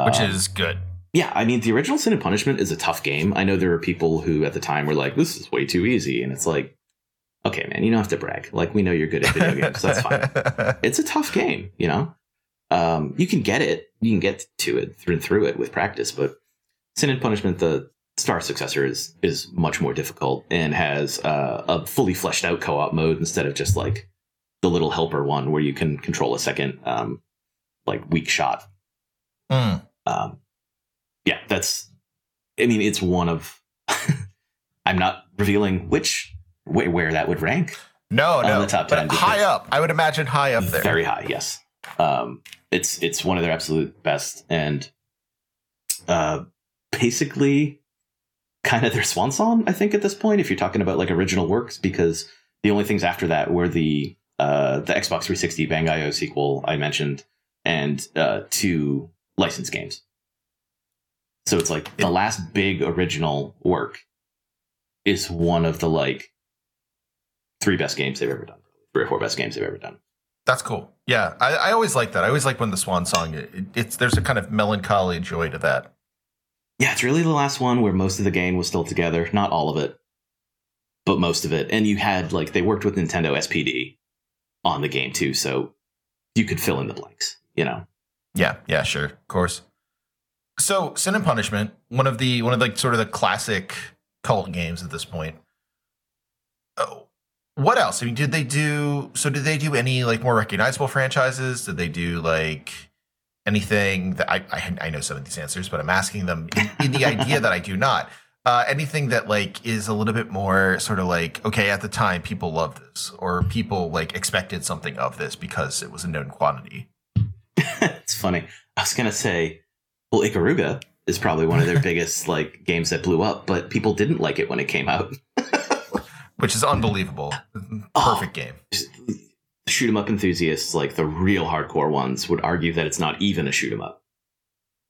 Speaker 1: Which
Speaker 2: Um,
Speaker 1: is good.
Speaker 2: yeah, I mean, the original Sin and Punishment is a tough game. I know there were people who at the time were like, "This is way too easy," and it's like, okay, man, you don't have to brag. Like, we know you're good at video games, so that's fine it's a tough game, you know. Um, you can get it, you can get to it through through it with practice, but Sin and Punishment, the Star successor, is is much more difficult and has uh, a fully fleshed out co op mode instead of just like the little helper one where you can control a second um, like weak shot.
Speaker 1: Mm.
Speaker 2: Um, yeah, that's. I mean, it's one of. I'm not revealing which where, where that would rank.
Speaker 1: No, no.
Speaker 2: the top
Speaker 1: but
Speaker 2: 10
Speaker 1: high up. I would imagine high up there.
Speaker 2: Very high, yes. Um, it's it's one of their absolute best, and uh, basically, kind of their swan song. I think at this point, if you're talking about like original works, because the only things after that were the uh, the Xbox 360 Bangai-O sequel I mentioned, and uh, two licensed games. So it's like the last big original work is one of the like three best games they've ever done, three or four best games they've ever done.
Speaker 1: That's cool. Yeah, I, I always like that. I always like when the swan song. It, it's there's a kind of melancholy joy to that.
Speaker 2: Yeah, it's really the last one where most of the game was still together. Not all of it, but most of it. And you had, like, they worked with Nintendo SPD on the game too, so you could fill in the blanks, you know?
Speaker 1: Yeah, yeah, sure, of course. So, Sin and Punishment, one of the one of like sort of the classic cult games at this point. Oh, what else? I mean, did they do? So, did they do any like more recognizable franchises? Did they do like anything that I I, I know some of these answers, but I'm asking them in, in the idea that I do not. Uh, anything that like is a little bit more sort of like okay at the time people loved this or people like expected something of this because it was a known quantity.
Speaker 2: it's funny. I was going to say, well, Ikaruga is probably one of their biggest, like, games that blew up, but people didn't like it when it came out.
Speaker 1: which is unbelievable.
Speaker 2: Oh.
Speaker 1: Perfect game.
Speaker 2: Shoot 'em up enthusiasts, like the real hardcore ones, would argue that it's not even a shoot 'em up.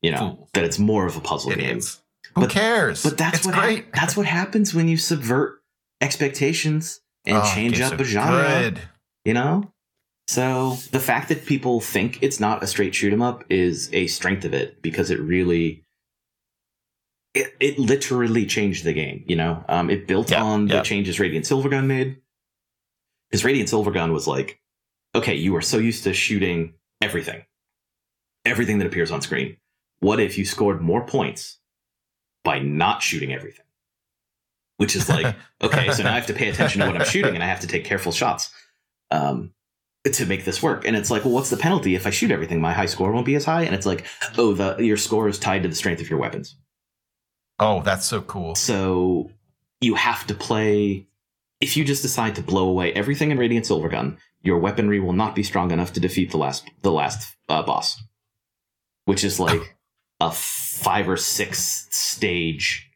Speaker 2: You know,
Speaker 1: Fools.
Speaker 2: that it's more of a puzzle game.
Speaker 1: Who
Speaker 2: But-
Speaker 1: cares?
Speaker 2: But that's
Speaker 1: it's
Speaker 2: what
Speaker 1: great.
Speaker 2: that's what happens when you subvert expectations and
Speaker 1: Oh,
Speaker 2: change up a genre.
Speaker 1: Good.
Speaker 2: You know. So the fact that people think it's not a straight shoot 'em up is a strength of it because it really, it, it literally changed the game. You know, um, it built
Speaker 1: Yeah,
Speaker 2: on
Speaker 1: yeah.
Speaker 2: the changes Radiant Silvergun made. Because Radiant Silvergun was like, okay, you are so used to shooting everything, everything that appears on screen. What if you scored more points by not shooting everything? Which is like, okay, so now I have to pay attention to what I'm shooting and I have to take careful shots um, to make this work. And it's like, well, what's the penalty if I shoot everything? My high score won't be as high. And it's like, oh, the your score is tied to the strength of your weapons.
Speaker 1: Oh, that's so cool.
Speaker 2: So you have to play. If you just decide to blow away everything in Radiant Silvergun, your weaponry will not be strong enough to defeat the last the last uh, boss, which is like a five or six stage.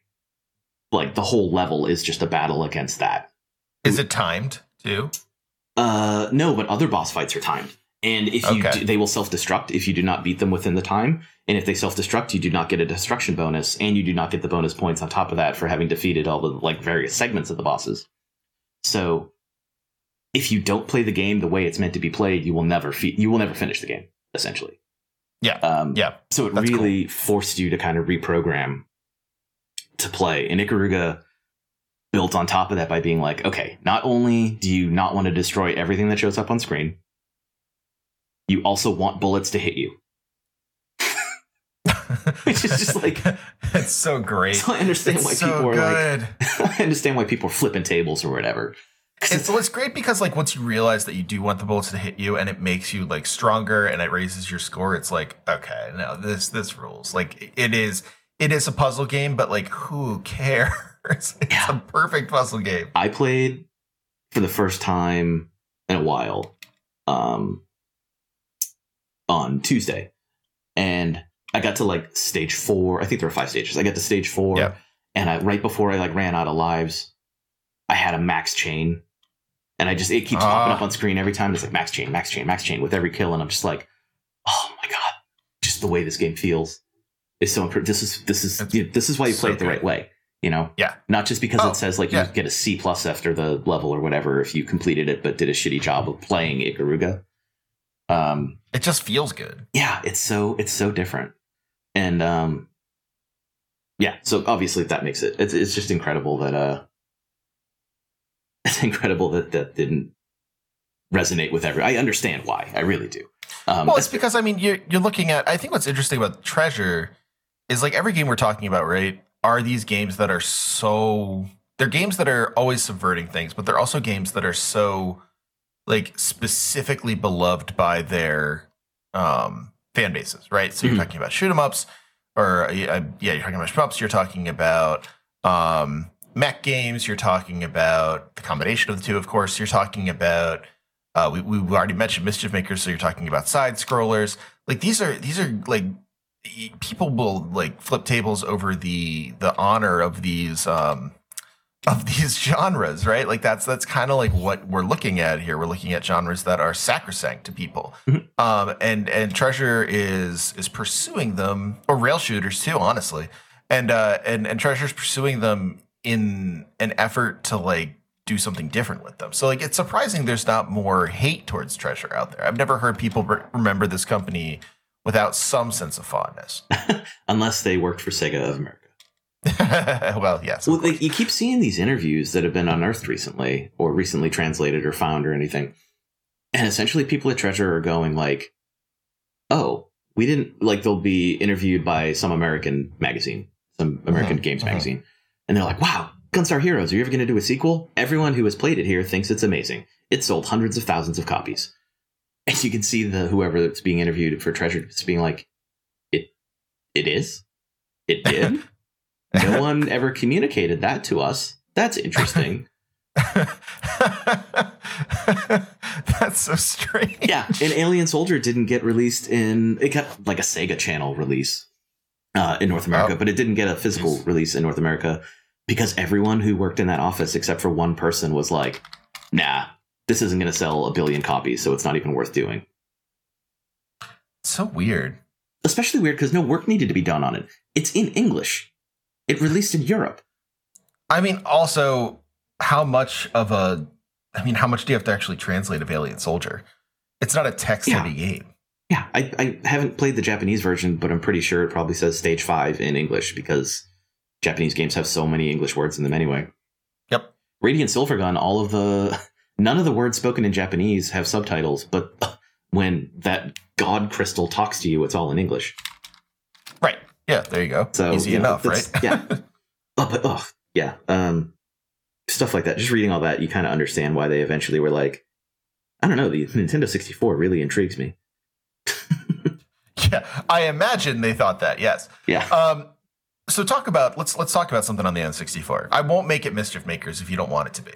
Speaker 2: Like the whole level is just a battle against that.
Speaker 1: Is it timed too?
Speaker 2: Uh, no, but other boss fights are timed, and if you
Speaker 1: Okay.
Speaker 2: do, they will self destruct if you do not beat them within the time. And if they self destruct, you do not get a destruction bonus, and you do not get the bonus points on top of that for having defeated all the like various segments of the bosses. So, if you don't play the game the way it's meant to be played, you will never fe- you will never finish the game. Essentially,
Speaker 1: Yeah.
Speaker 2: um,
Speaker 1: Yeah.
Speaker 2: So it
Speaker 1: That's
Speaker 2: really forced you to kind of reprogram to play. And Ikaruga built on top of that by being like, okay, not only do you not want to destroy everything that shows up on screen, you also want bullets to hit you. Which is just like-
Speaker 1: it's so great.
Speaker 2: So I understand
Speaker 1: It's
Speaker 2: why
Speaker 1: so
Speaker 2: people are
Speaker 1: good.
Speaker 2: like, I understand why people are flipping tables or whatever.
Speaker 1: It's, well, it's great because like once you realize that you do want the bullets to hit you and it makes you like stronger and it raises your score, it's like, okay, no, this this rules. Like it is it is a puzzle game, but like who cares? It's
Speaker 2: Yeah.
Speaker 1: a perfect puzzle game.
Speaker 2: I played for the first time in a while um, on Tuesday, and I got to like stage four. I think there were five stages. I got to stage four,
Speaker 1: Yeah.
Speaker 2: and I right before I like ran out of lives, I had a max chain, and I just it keeps popping
Speaker 1: Ah.
Speaker 2: up on screen every time. It's like max chain, max chain, max chain with every kill, and I'm just like, oh my god, just the way this game feels is so impressive. This is this is you know, this is why you play
Speaker 1: so
Speaker 2: it the
Speaker 1: good.
Speaker 2: right way. You know,
Speaker 1: Yeah.
Speaker 2: not just because
Speaker 1: Oh,
Speaker 2: it says like you
Speaker 1: yeah.
Speaker 2: get a C plus after the level or whatever if you completed it, but did a shitty job of playing Ikaruga. Um,
Speaker 1: It just feels good.
Speaker 2: yeah, it's so it's so different, and um, yeah. So obviously that makes it. It's it's just incredible that uh, it's incredible that that didn't resonate with every. I understand why. I really do. Um,
Speaker 1: well, it's because I mean you're you're looking at I think what's interesting about Treasure is like every game we're talking about, right? Are these games that are so they're games that are always subverting things, but they're also games that are so like specifically beloved by their um fan bases, right? So you're talking about shoot 'em ups or uh, yeah, you're talking about shoot 'em ups, you're talking about um mech games, you're talking about the combination of the two, of course, you're talking about uh, we we already mentioned mischief makers, so you're talking about side scrollers. Like these are these are like people will like flip tables over the the honor of these um of these genres, right? Like that's that's kind of like what we're looking at here. We're looking at genres that are sacrosanct to people,
Speaker 2: Mhm.
Speaker 1: um, and and Treasure is is pursuing them, or rail shooters too, honestly, and uh, and and Treasure's pursuing them in an effort to like do something different with them. So like it's surprising there's not more hate towards Treasure out there. I've never heard people re- remember this company without some sense of fondness.
Speaker 2: unless they worked for Sega of America.
Speaker 1: well, yes.
Speaker 2: Well,
Speaker 1: course.
Speaker 2: you keep seeing these interviews that have been unearthed recently, or recently translated or found, or anything, and essentially people at Treasure are going like, "Oh, we didn't like." They'll be interviewed by some American magazine, some American
Speaker 1: Mhm,
Speaker 2: games
Speaker 1: mhm.
Speaker 2: magazine, and they're like, "Wow, Gunstar Heroes, are you ever going to do a sequel?" Everyone who has played it here thinks it's amazing. It sold hundreds of thousands of copies, and you can see the whoever that's being interviewed for Treasure just being like, "It, it is, it did." no one ever communicated that to us. That's interesting.
Speaker 1: That's so strange.
Speaker 2: yeah, and Alien Soldier didn't get released in it got like a Sega Channel release uh, in North America,
Speaker 1: Oh.
Speaker 2: but it didn't get a physical release in North America because everyone who worked in that office, except for one person, was like, "Nah, this isn't going to sell a billion copies, so it's not even worth doing."
Speaker 1: So weird.
Speaker 2: Especially weird because no work needed to be done on it. It's in English. It released in Europe.
Speaker 1: I mean, also, how much of a, I mean, how much do you have to actually translate of Alien Soldier? It's not a text heavy game.
Speaker 2: Yeah, I, I haven't played the Japanese version, but I'm pretty sure it probably says stage five in English because Japanese games have so many English words in them anyway.
Speaker 1: Yep.
Speaker 2: Radiant Silvergun, all of the none of the words spoken in Japanese have subtitles, but when that god crystal talks to you, it's all in English.
Speaker 1: Yeah, there you go.
Speaker 2: So
Speaker 1: Easy enough, right?
Speaker 2: yeah. Oh, but oh, yeah. Um, stuff like that. Just reading all that, you kind of understand why they eventually were like, I don't know, the Nintendo 64 really intrigues me.
Speaker 1: yeah, I imagine they thought that. Yes.
Speaker 2: Yeah.
Speaker 1: Um, so talk about let's let's talk about something on the N64. I won't make it Mischief Makers if you don't want it to be.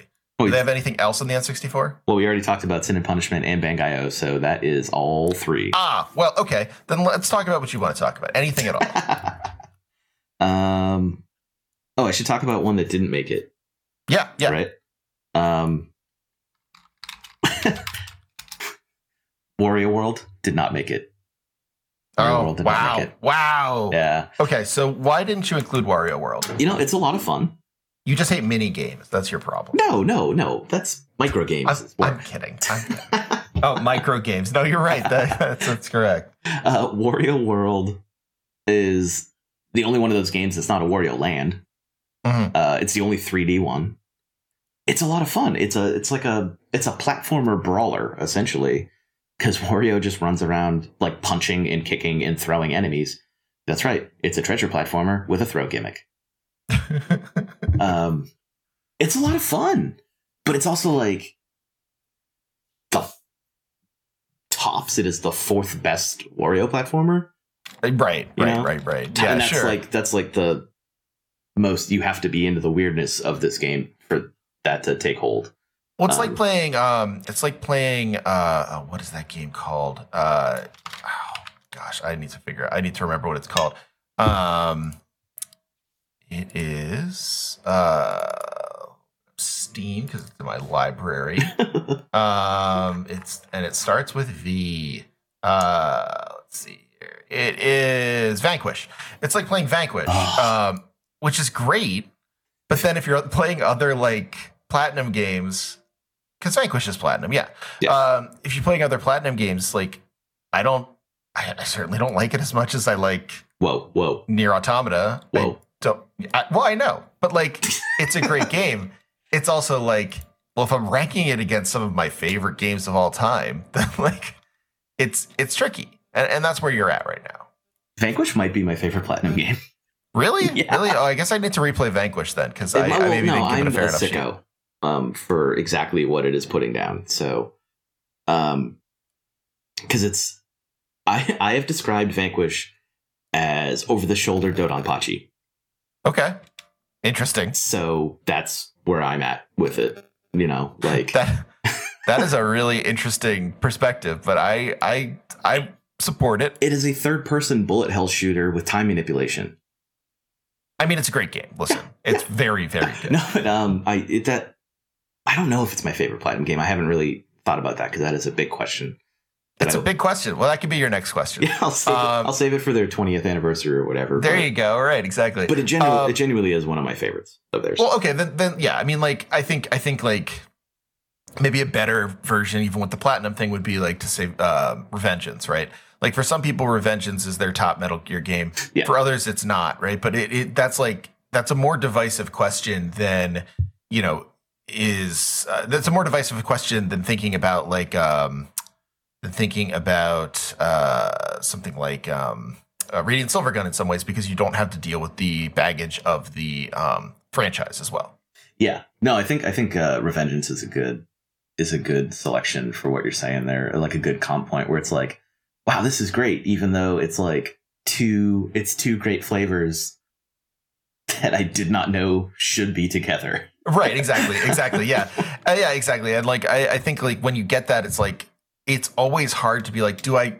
Speaker 1: Do they have anything else on the N64?
Speaker 2: Well, we already talked about Sin and Punishment and Bangai-O, so that is all three.
Speaker 1: Ah, well, okay. Then let's talk about what you want to talk about. Anything at all.
Speaker 2: um, oh, I should talk about one that didn't make it,
Speaker 1: yeah, yeah.
Speaker 2: right? Um, Wario World did not make it. Wario
Speaker 1: Oh,
Speaker 2: World did not
Speaker 1: wow.
Speaker 2: make it.
Speaker 1: Wow.
Speaker 2: Yeah,
Speaker 1: Okay, so why didn't you include Wario World?
Speaker 2: you know it's a lot of fun.
Speaker 1: You just hate mini games. That's your problem.
Speaker 2: No, no, no. That's micro games.
Speaker 1: I'm, I'm kidding. I'm kidding. oh, micro games. No, you're right. That, that's, that's correct.
Speaker 2: uh, Wario World is the only one of those games that's not a Wario Land.
Speaker 1: Mhm.
Speaker 2: Uh, it's the only 3D one. It's a lot of fun. It's a it's like a it's a platformer brawler essentially, because Wario just runs around like punching and kicking and throwing enemies That's right. It's a treasure platformer with a throw gimmick. um, it's a lot of fun, but it's also like the tops. It is the fourth best Wario platformer.
Speaker 1: right, right,
Speaker 2: know?
Speaker 1: right, right. Yeah,
Speaker 2: and that's
Speaker 1: sure.
Speaker 2: like that's like the most you have to be into the weirdness of this game for that to take hold.
Speaker 1: Well, it's
Speaker 2: Um,
Speaker 1: like playing. Um, it's like playing. Uh, oh, what is that game called? Uh, oh, gosh, I need to figure. out. I need to remember what it's called. Um, it is uh, Steam because it's in my library. um, it's and it starts with V. Uh, let's see. Here. It is Vanquish. It's like playing Vanquish, um, which is great. But then if you're playing other like platinum games, because Vanquish is platinum, yeah.
Speaker 2: Yeah.
Speaker 1: Um, if you're playing other platinum games, like I don't, I, I certainly don't like it as much as I like
Speaker 2: whoa, whoa,
Speaker 1: NieR: Automata. I
Speaker 2: whoa!
Speaker 1: Don't. I, well, I know, but like, it's a great game. It's also like, well, if I'm ranking it against some of my favorite games of all time, then like, it's it's tricky, and, and that's where you're at right now.
Speaker 2: Vanquish might be my favorite platinum game.
Speaker 1: Really,
Speaker 2: Yeah.
Speaker 1: really. Oh, I guess I need to replay Vanquish then, because I, I maybe
Speaker 2: no,
Speaker 1: didn't give
Speaker 2: I'm
Speaker 1: it a fair
Speaker 2: a
Speaker 1: enough
Speaker 2: sicko um, for exactly what it is putting down. So, um, because it's I I have described Vanquish as over the shoulder Dodonpachi.
Speaker 1: Okay, interesting.
Speaker 2: So that's where I'm at with it. You know, like
Speaker 1: That that is a really interesting perspective, but I I I support it.
Speaker 2: it is a third person bullet hell shooter with time manipulation.
Speaker 1: I mean, it's a great game. Listen, it's very very good.
Speaker 2: No, but um, I it, that I don't know if it's my favorite platinum game. I haven't really thought about that because that is a big question. That
Speaker 1: a big question. Well, that could be your next question.
Speaker 2: Yeah, I'll save, it,
Speaker 1: Um,
Speaker 2: I'll save it for their 20th anniversary or whatever.
Speaker 1: There
Speaker 2: but,
Speaker 1: you go. All right, exactly.
Speaker 2: But it genuinely,
Speaker 1: Um,
Speaker 2: it genuinely is one of my favorites of theirs.
Speaker 1: Well, okay, then then yeah, I mean like I think I think like maybe a better version even with the platinum thing would be like to say uh, Revengeance, right? Like for some people Revengeance is their top Metal Gear game.
Speaker 2: Yeah.
Speaker 1: For others it's not, right? But it, it that's like that's a more divisive question than, you know, is uh, that's a more divisive question than thinking about like um than thinking about uh something like um uh, Radiant Silvergun in some ways because you don't have to deal with the baggage of the um franchise as well.
Speaker 2: yeah, no, I think I think uh, Revengeance is a good is a good selection for what you're saying there, like a good comp point where it's like, wow, this is great, even though it's like two it's two great flavors that I did not know should be together.
Speaker 1: Right, exactly, exactly, yeah, uh, yeah, exactly. And like, I, I think like when you get that, it's like it's always hard to be like, do I,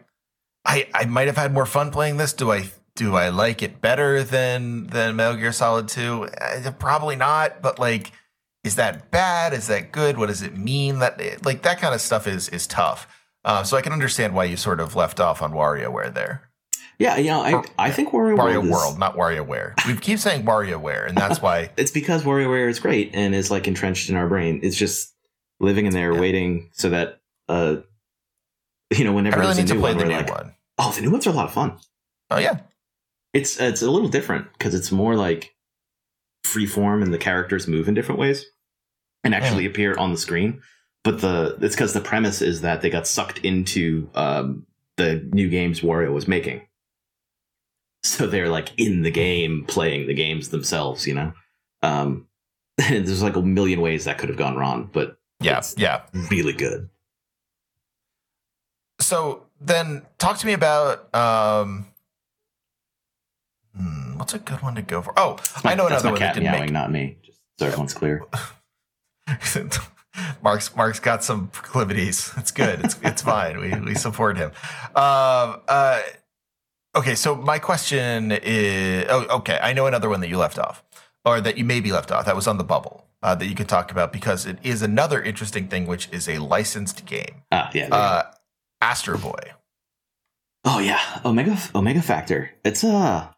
Speaker 1: I, I might have had more fun playing this. Do I, do I like it better than than Metal Gear Solid Two? Uh, probably not. But like, is that bad? Is that good? What does it mean? That like that kind of stuff is is tough. Uh, so I can understand why you sort of left off on WarioWare there.
Speaker 2: Yeah, you know, I I think Wario,
Speaker 1: Wario
Speaker 2: is-
Speaker 1: World, not WarioWare. We keep saying WarioWare, and that's why.
Speaker 2: it's because WarioWare is great and is like entrenched in our brain. It's just living in there,
Speaker 1: Yeah.
Speaker 2: waiting so that uh, you know, whenever I
Speaker 1: really
Speaker 2: there's a new
Speaker 1: play
Speaker 2: one,
Speaker 1: the
Speaker 2: we're
Speaker 1: new
Speaker 2: like,
Speaker 1: one.
Speaker 2: oh, the new ones are a lot of fun.
Speaker 1: Oh yeah,
Speaker 2: It's it's a little different because it's more like free form and the characters move in different ways and actually appear on the screen. But the it's because the premise is that they got sucked into um, the new games Wario was making. So they're like in the game, playing the games themselves, you know. Um, there's like a million ways that could have gone wrong, but
Speaker 1: yeah, yeah.
Speaker 2: really good.
Speaker 1: So then talk to me about um hmm, what's a good one to go for? Oh, I know
Speaker 2: That's
Speaker 1: another one that
Speaker 2: cat
Speaker 1: didn't
Speaker 2: meowing,
Speaker 1: make
Speaker 2: not me. Just so everyone's clear.
Speaker 1: Mark's Mark's got some proclivities. It's good. It's it's fine. We we support him. Um uh okay, so my question is oh okay, I know another one that you left off. Or that you maybe left off. That was on the bubble. Uh, that you could talk about because it is another interesting thing, which is a licensed game.
Speaker 2: Ah, yeah. There you go.
Speaker 1: Uh, Astro Boy.
Speaker 2: Oh yeah, Omega Omega Factor. It's a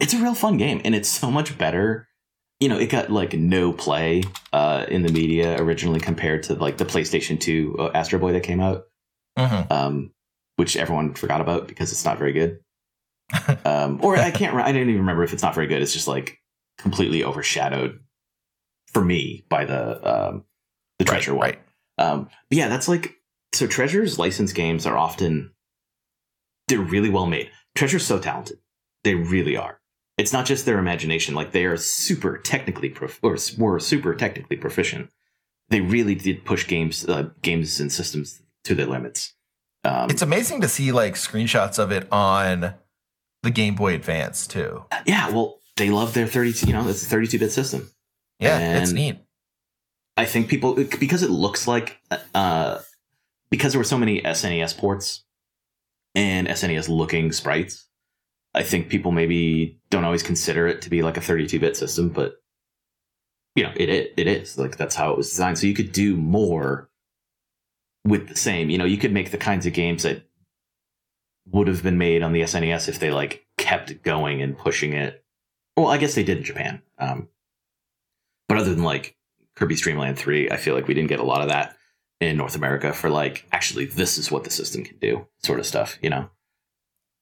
Speaker 2: it's a real fun game, and it's so much better. You know, it got like no play uh, in the media originally compared to like the PlayStation Two uh, Astro Boy that came out,
Speaker 1: Mm-hmm.
Speaker 2: um, which everyone forgot about because it's not very good. um, or I can't. I didn't even remember if it's not very good. It's just like completely overshadowed for me by the um, the treasure one.
Speaker 1: right.
Speaker 2: Um, but yeah, that's like so. Treasure's licensed games are often they're really well made. Treasure's so talented. They really are. It's not just their imagination; like they are super technically prof- or were super technically proficient. They really did push games, uh, games and systems to their limits.
Speaker 1: Um, it's amazing to see like screenshots of it on the Game Boy Advance too.
Speaker 2: Yeah, well, they love their 32. You know, it's a 32 bit system.
Speaker 1: Yeah, and it's neat.
Speaker 2: I think people because it looks like uh, because there were so many SNES ports and SNES looking sprites. I think people maybe don't always consider it to be like a 32 bit system, but you know, it, it it is like that's how it was designed. So you could do more with the same. You know, you could make the kinds of games that would have been made on the SNES if they like kept going and pushing it. Well, I guess they did in Japan. Um, but other than like Kirby's Dream Land 3, I feel like we didn't get a lot of that in North America for like actually this is what the system can do sort of stuff, you know.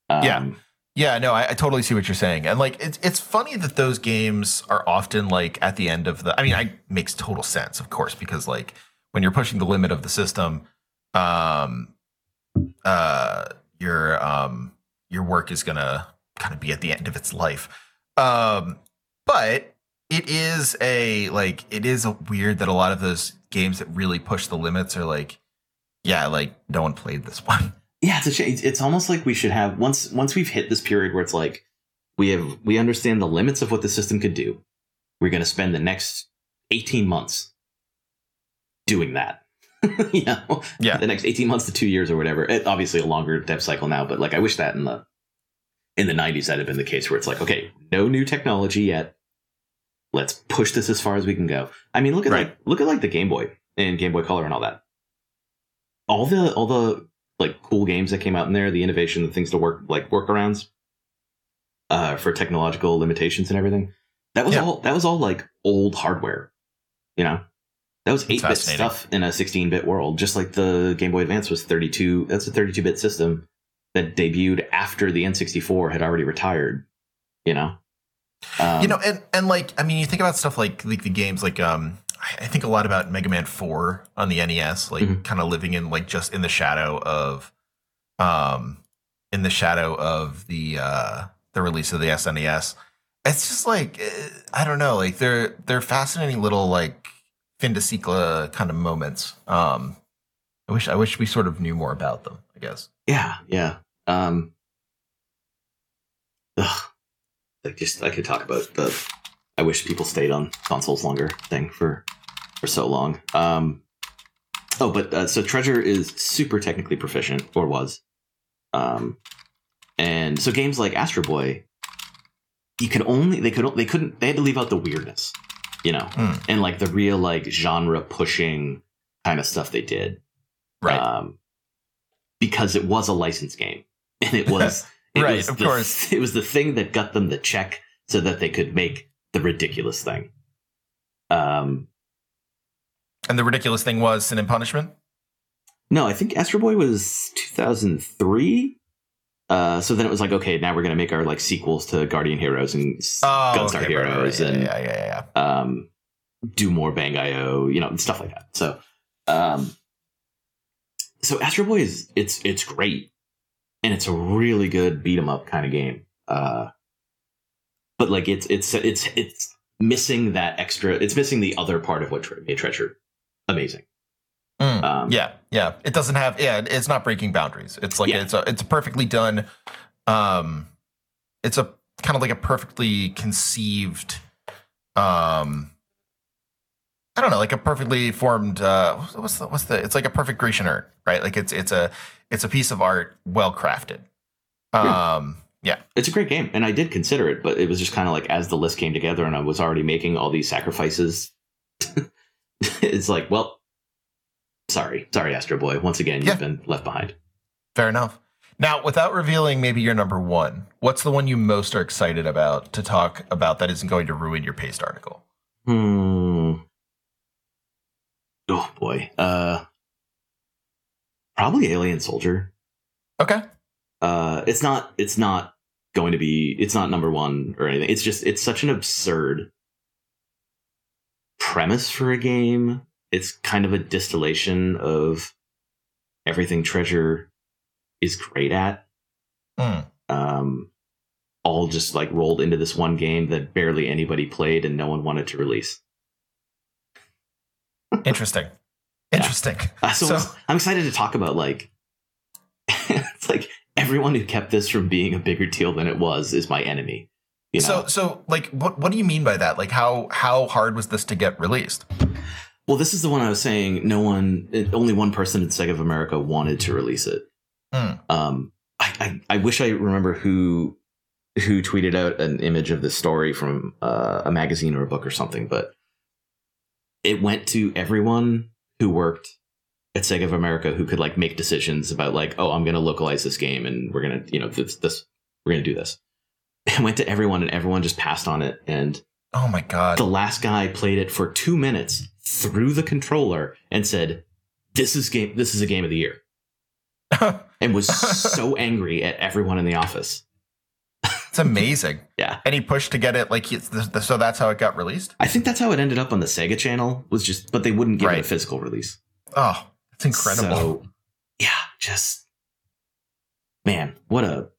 Speaker 1: Um, yeah. Yeah, no, I, I, totally see what you're saying, and like it's it's funny that those games are often like at the end of the. I mean, it makes total sense, of course, because like when you're pushing the limit of the system, um, uh, your um, your work is gonna kind of be at the end of its life. Um, but it is a like it is a weird that a lot of those games that really push the limits are like, yeah, like no one played this one.
Speaker 2: Yeah, it's a shame. It's almost like we should have once once we've hit this period where it's like we have we understand the limits of what the system could do. We're going to spend the next eighteen months doing that you know,
Speaker 1: yeah,
Speaker 2: the next 18 months to two years or whatever. It, obviously a longer dev cycle now, but like I wish that in the in the 90s that had been the case where it's like, okay, no new technology yet. Let's push this as far as we can go. I mean, look at right. like look at like the Game Boy and Game Boy Color and all that. All the all the like cool games that came out in there, the innovation, the things to work like workarounds uh, for technological limitations and everything. That was yeah. all that was all like old hardware, you know. That was 8 bit stuff in a 16 bit world, just like the Game Boy Advance was 32. That's a 32 bit system that debuted after the N64 had already retired, you know?
Speaker 1: Um, you know, and, and like, I mean, you think about stuff like, like the games like, um, I think a lot about Mega Man 4 on the NES, like mm-hmm. kind of living in like just in the shadow of, um, in the shadow of the, uh, the release of the SNES. It's just like, eh, I don't know, like they're, they're fascinating little like, fin de siècle kind of moments. Um, I wish I wish we sort of knew more about them. I guess.
Speaker 2: Yeah, yeah. Um, ugh, I just I could talk about the. I wish people stayed on consoles longer thing for for so long. Um, oh, but uh, so Treasure is super technically proficient, or was. Um, and so games like Astro Boy, you could only they could they couldn't they had to leave out the weirdness you know, mm. and like the real like genre pushing kind of stuff they did,
Speaker 1: right? Um,
Speaker 2: because it was a licensed game, and it was it
Speaker 1: right, of
Speaker 2: the,
Speaker 1: course,
Speaker 2: it was the thing that got them the check so that they could make the ridiculous thing. Um,
Speaker 1: and the ridiculous thing was Sin and Punishment.
Speaker 2: No, I think Astro Boy was 2003. Uh, so then it was like, okay, now we're gonna make our like sequels to Guardian Heroes and oh, Gunstar okay, Heroes
Speaker 1: right, right.
Speaker 2: and
Speaker 1: yeah, yeah,
Speaker 2: yeah, um, do more Bangai-O, you know, stuff like that. So, um, so Astro Boy is it's it's great, and it's a really good beat 'em up kind of game. Uh, but like it's it's it's it's missing that extra. It's missing the other part of what made Treasure amazing.
Speaker 1: Mm, um, yeah, yeah. It doesn't have. Yeah, it's not breaking boundaries. It's like yeah. it's a it's a perfectly done. Um, it's a kind of like a perfectly conceived. Um, I don't know, like a perfectly formed. Uh, what's the what's the? It's like a perfect Grecian art, right? Like it's it's a it's a piece of art, well crafted. Um, yeah. yeah.
Speaker 2: It's a great game, and I did consider it, but it was just kind of like as the list came together, and I was already making all these sacrifices. it's like, well, sorry, sorry, Astro Boy. Once again, you've been left behind.
Speaker 1: Fair enough. Now, without revealing maybe your number one, what's the one you most are excited about to talk about that isn't going to ruin your paste article?
Speaker 2: Hmm. Oh boy. Uh. Probably Alien Soldier.
Speaker 1: Okay.
Speaker 2: Uh, it's not. It's not going to be. It's not number one or anything. It's just. It's such an absurd premise for a game it's kind of a distillation of everything treasure is great at
Speaker 1: mm.
Speaker 2: um all just like rolled into this one game that barely anybody played and no one wanted to release.
Speaker 1: Interesting. Interesting.
Speaker 2: Uh, so,
Speaker 1: So-
Speaker 2: I'm excited to talk about like it's like everyone who kept this from being a bigger deal than it was is my enemy. You know?
Speaker 1: So so like what what do you mean by that? Like how how hard was this to get released?
Speaker 2: well, this is the one I was saying. No one, it- only one person at Sega of America wanted to release it.
Speaker 1: Hmm.
Speaker 2: Um, I, I I wish I remember who who tweeted out an image of this story from uh, a magazine or a book or something, but it went to everyone who worked at Sega of America who could like make decisions about like, oh, I'm going to localize this game and we're going to, you know, this, this we're going to do this. It went to everyone and everyone just passed on it. And
Speaker 1: Oh my god.
Speaker 2: the last guy played it for two minutes through the controller and said, "This is game. This is a game of the year," and was so angry at everyone in the office.
Speaker 1: It's amazing.
Speaker 2: Yeah,
Speaker 1: And he pushed to get it like the, so that's how it got released.
Speaker 2: I think that's how it ended up on the Sega channel. Was just, but they wouldn't give it a physical release.
Speaker 1: Oh, it's incredible.
Speaker 2: So, yeah, just man, what a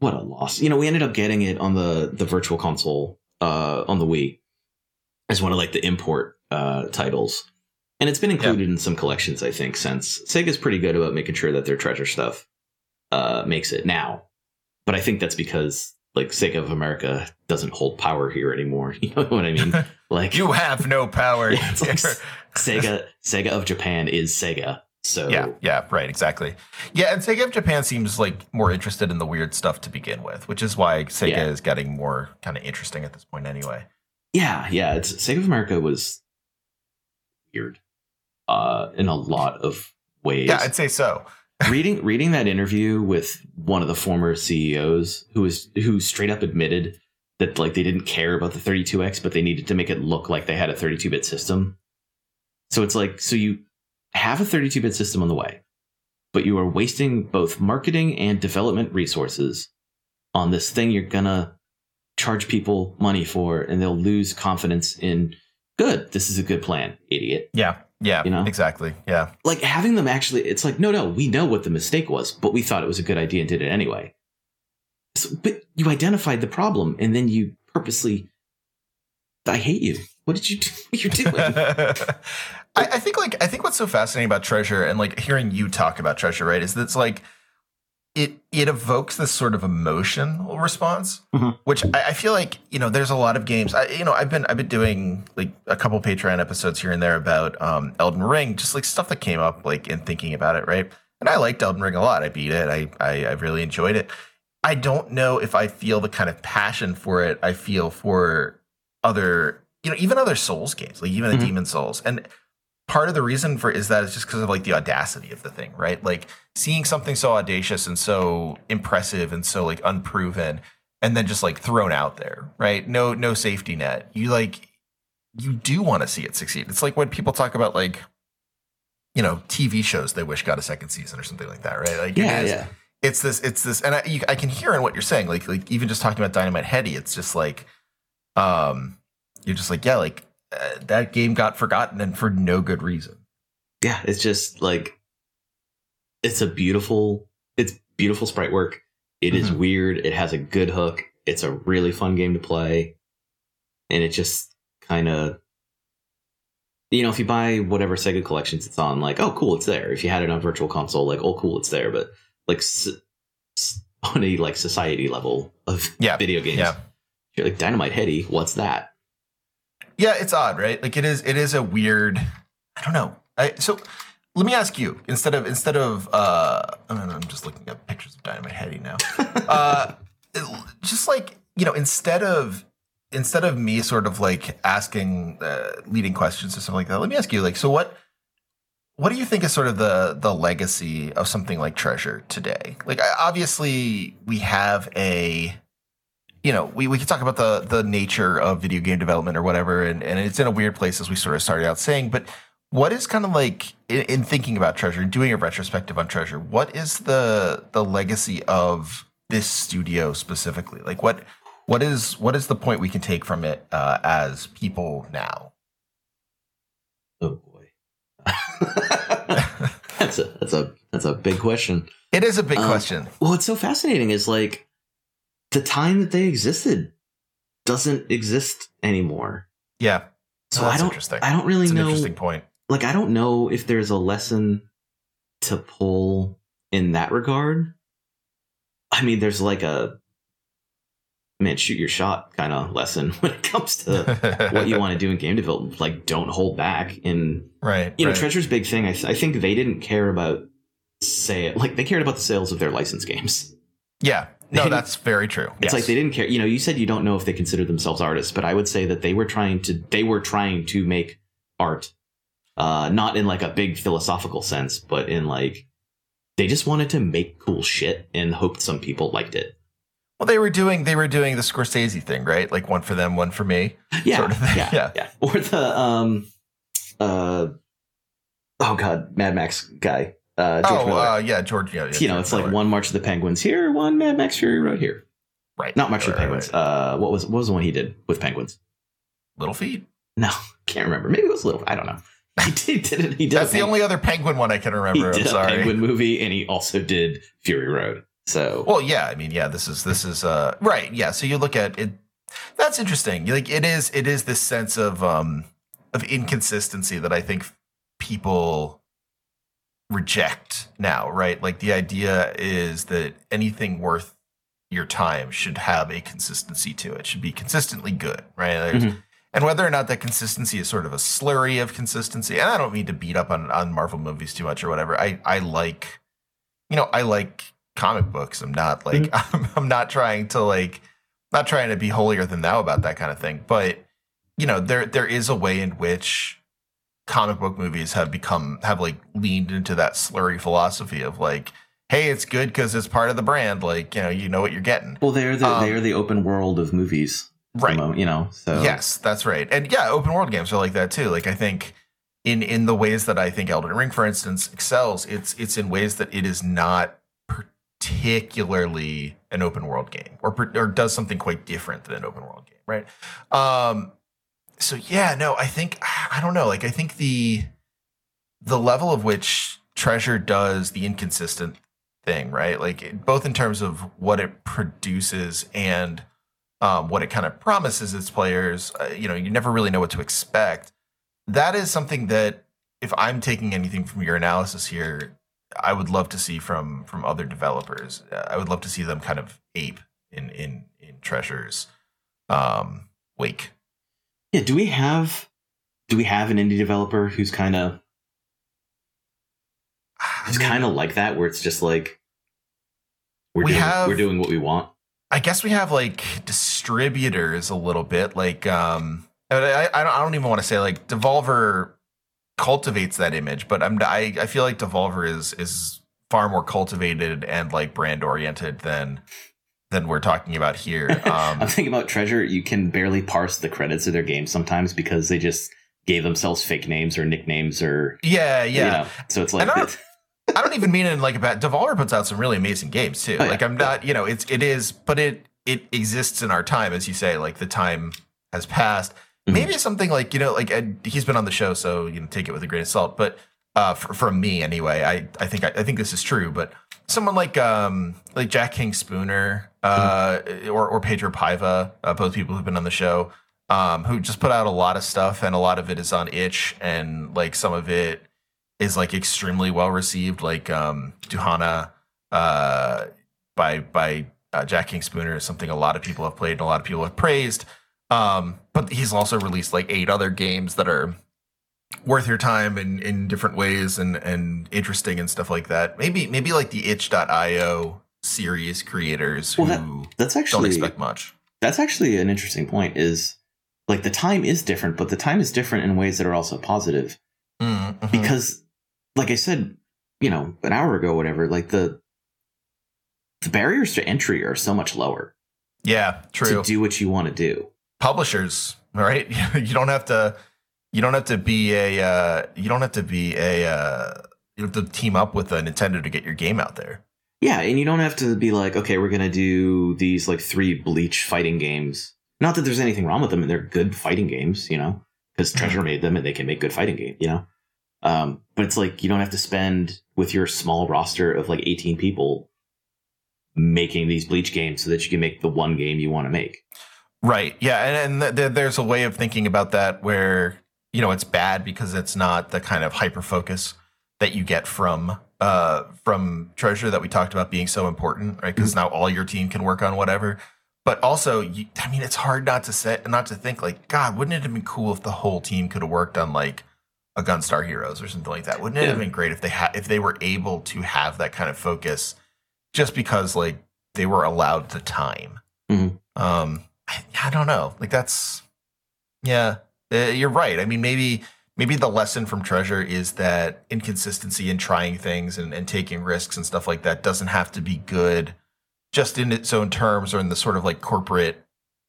Speaker 2: what a loss. You know, we ended up getting it on the the virtual console uh on the Wii as one of like the import uh titles. And it's been included in some collections, I think, since Sega's pretty good about making sure that their treasure stuff uh makes it now. But I think that's because like Sega of America doesn't hold power here anymore. You know what I mean? Like
Speaker 1: you have no power.
Speaker 2: Yeah, like. Sega Sega of Japan is Sega. So
Speaker 1: yeah, yeah, right, exactly. Yeah, and Sega of Japan seems like more interested in the weird stuff to begin with, which is why Sega
Speaker 2: Yeah.
Speaker 1: is getting more kind of interesting at this point anyway.
Speaker 2: Yeah, yeah. It's Sega of America was weird, uh, in a lot of ways.
Speaker 1: Yeah, I'd say so.
Speaker 2: Reading reading that interview with one of the former CEOs who was who straight up admitted that like they didn't care about the 32x, but they needed to make it look like they had a 32-bit system. So it's like so you have a 32-bit system on the way, but you are wasting both marketing and development resources on this thing you're gonna charge people money for, and they'll lose confidence in. Good, this is a good plan, idiot
Speaker 1: Yeah, yeah,
Speaker 2: You know?
Speaker 1: exactly. Yeah,
Speaker 2: like having them actually it's like no no we know what the mistake was but we thought it was a good idea and did it anyway. So, but you identified the problem and then you purposely i hate you. What did you do? What you're doing?
Speaker 1: I, I think like I think what's so fascinating about Treasure and like hearing you talk about Treasure, right, is that it's like it it evokes this sort of emotional response,
Speaker 2: Mhm.
Speaker 1: which I, I feel like you know there's a lot of games. I, you know, I've been I've been doing like a couple Patreon episodes here and there about um, Elden Ring, just like stuff that came up like in thinking about it, right? And I liked Elden Ring a lot. I beat it. I I, I really enjoyed it. I don't know if I feel the kind of passion for it I feel for other, you know, even other Souls games, like even the
Speaker 2: Mhm.
Speaker 1: Demon Souls. And part of the reason for is that it's just because of like the audacity of the thing, right? Like seeing something so audacious and so impressive and so like unproven and then just like thrown out there, right? No no safety net. You like you do want to see it succeed. It's like when people talk about like you know, TV shows they wish got a second season or something like that, right? Like
Speaker 2: yeah
Speaker 1: is-
Speaker 2: yeah
Speaker 1: it's this it's this and I, you, I can hear in what you're saying like like even just talking about dynamite heady it's just like um you're just like yeah like uh, that game got forgotten and for no good reason.
Speaker 2: Yeah it's just like it's a beautiful it's beautiful sprite work. It is
Speaker 1: Mhm.
Speaker 2: weird. It has a good hook. It's a really fun game to play. And it just kind of you know if you buy whatever sega collections it's on like oh cool it's there. If you had it on virtual console like oh cool it's there. But like s- s- on a like society level of
Speaker 1: Yeah,
Speaker 2: video games
Speaker 1: yeah.
Speaker 2: you're like dynamite heady? What's that
Speaker 1: yeah it's odd right? Like it is it is a weird i don't know. I, so let me ask you instead of instead of uh I don't know, i'm just looking at pictures of dynamite heady now. Uh just like you know instead of instead of me sort of like asking uh, leading questions or something like that let me ask you like so what what do you think is sort of the the legacy of something like treasure today? Like obviously we have a you know we, we can talk about the the nature of video game development or whatever and, and it's in a weird place as we sort of started out saying but what is kind of like in, in thinking about treasure and doing a retrospective on treasure what is the the legacy of this studio specifically? Like what what is what is the point we can take from it uh, as people now?
Speaker 2: Oh boy. That's a that's a that's a big question.
Speaker 1: It is a big
Speaker 2: Um,
Speaker 1: question.
Speaker 2: Well, what's so fascinating is like the time that they existed doesn't exist anymore.
Speaker 1: Yeah.
Speaker 2: So I don't
Speaker 1: interesting.
Speaker 2: I don't really know
Speaker 1: interesting point.
Speaker 2: like I don't know if there's a lesson to pull in that regard. I mean, there's like a man shoot your shot kind of lesson when it comes to what you want to do in game development. Like, don't hold back. In
Speaker 1: right.
Speaker 2: you know,
Speaker 1: right.
Speaker 2: Treasure's big thing. I, th- I think they didn't care about say like they cared about the sales of their license games.
Speaker 1: Yeah. No, that's very true.
Speaker 2: It's
Speaker 1: Yes.
Speaker 2: like they didn't care. You know, you said you don't know if they consider themselves artists, but I would say that they were trying to they were trying to make art, uh, not in like a big philosophical sense, but in like they just wanted to make cool shit and hoped some people liked it.
Speaker 1: Well, they were doing they were doing the Scorsese thing, right? Like one for them, one for me.
Speaker 2: Yeah,
Speaker 1: Sort of
Speaker 2: yeah,
Speaker 1: yeah.
Speaker 2: yeah, Or the um, uh, oh god, Mad Max guy, uh, George
Speaker 1: oh,
Speaker 2: Miller.
Speaker 1: uh, yeah, George. Yeah, yeah,
Speaker 2: you know,
Speaker 1: George
Speaker 2: it's like one March of the Penguins here, one Mad Max Fury Road here.
Speaker 1: right,
Speaker 2: Not March of the Penguins.
Speaker 1: right.
Speaker 2: Uh, what was what was the one he did with penguins?
Speaker 1: Little Feet.
Speaker 2: No, can't remember. Maybe it was Little. I don't know. He did. did it. He did.
Speaker 1: That's the only other Penguin one I can
Speaker 2: He
Speaker 1: remember. I'm
Speaker 2: did a
Speaker 1: sorry.
Speaker 2: Penguin movie, and he also did Fury Road. So
Speaker 1: Well, yeah, I mean, yeah, this is this is uh right, yeah. So you look at it. That's interesting. Like it is, it is this sense of um of inconsistency that I think people reject now, right? Like the idea is that anything worth your time should have a consistency to it. Should be consistently good, right?
Speaker 2: Mhm.
Speaker 1: And whether or not that consistency is sort of a slurry of consistency, and I don't mean to beat up on, on Marvel movies too much or whatever. I I like, you know, I like comic books. I'm not like I'm, I'm not trying to like not trying to be holier than thou about that kind of thing. But you know, there there is a way in which comic book movies have become have like leaned into that slurry philosophy of like, hey, it's good because it's part of the brand. Like, you know, you know what you're getting.
Speaker 2: well, they're the
Speaker 1: Um,
Speaker 2: they're the open world of movies,
Speaker 1: Right.
Speaker 2: moment, you know. So
Speaker 1: Yes, that's right. And yeah, open world games are like that too. Like I think in in the ways that I think Elden Ring, for instance, excels, it's it's in ways that it is not particularly an open world game or or does something quite different than an open world game, right? Um so yeah, no, I think I don't know, like I think the the level of which Treasure does the inconsistent thing, right? Like it- both in terms of what it produces and um, what it kind of promises its players. Uh, you know, you never really know what to expect. That is something that, if I'm taking anything from your analysis here, I would love to see from from other developers. Uh, I would love to see them kind of ape in in in Treasure's um, wake.
Speaker 2: Yeah. Do we have do we have an indie developer who's kind of who's kind of like that, where it's just like we're
Speaker 1: We
Speaker 2: doing,
Speaker 1: have-
Speaker 2: we're doing what we want.
Speaker 1: I guess we have like distributors a little bit. Like, um, I, I don't, I don't even want to say like Devolver cultivates that image, but I'm, I, I feel like Devolver is is far more cultivated and like brand oriented than than we're talking about here. Um,
Speaker 2: I'm thinking about Treasure. You can barely parse the credits of their games sometimes because they just gave themselves fake names or nicknames or
Speaker 1: yeah, yeah.
Speaker 2: you know. So it's like
Speaker 1: I don't- even mean it in like a bad. Devolver puts out some really amazing games too.
Speaker 2: Oh, yeah.
Speaker 1: Like I'm not, you know, it's it is, but it it exists in our time, as you say. Like the time has passed.
Speaker 2: Mhm.
Speaker 1: Maybe something like you know, like Ed, he's been on the show, so you know, take it with a grain of salt. But uh, f- from me anyway, I I think I, I think this is true. But someone like um like Jack King Spooner uh or or Pedro Paiva, uh, both people who've been on the show, um who just put out a lot of stuff, and a lot of it is on itch, and like some of it is like extremely well received. Like um Dujanah uh by by uh, Jack King Spooner is something a lot of people have played and a lot of people have praised. Um, but he's also released like eight other games that are worth your time in in different ways and and interesting and stuff like that. Maybe maybe like the itch.io series creators who
Speaker 2: Well, That's
Speaker 1: don't
Speaker 2: actually
Speaker 1: expect much.
Speaker 2: that's actually an interesting point. Is like the time is different, but the time is different in ways that are also positive.
Speaker 1: Mm, mhm.
Speaker 2: because like i said you know an hour ago whatever like the the barriers to entry are so much lower
Speaker 1: yeah, true.
Speaker 2: to do what you want to do
Speaker 1: publishers, right? you don't have to you don't have to be a uh, you don't have to be a uh, you have to team up with a Nintendo to get your game out there.
Speaker 2: yeah and you don't have to be like okay we're gonna do these like three bleach fighting games not that there's anything wrong with them and they're good fighting games you know because treasure made them and they can make good fighting games you know um, but it's like you don't have to spend with your small roster of like 18 people making these Bleach games so that you can make the one game you want to make.
Speaker 1: Right. Yeah. And, and th- there's a way of thinking about that where, you know, it's bad because it's not the kind of hyper focus that you get from uh from treasure that we talked about being so important right because mm-hmm. now all your team can work on whatever but also you, i mean it's hard not to say not to think like god wouldn't it have been cool if the whole team could have worked on like a gunstar heroes or something like that wouldn't it yeah. have been great if they had if they were able to have that kind of focus just because like they were allowed the time mm-hmm. um I, I don't know like that's yeah uh, you're right. I mean maybe maybe the lesson from treasure is that inconsistency in trying things and, and taking risks and stuff like that doesn't have to be good just in its own terms or in the sort of like corporate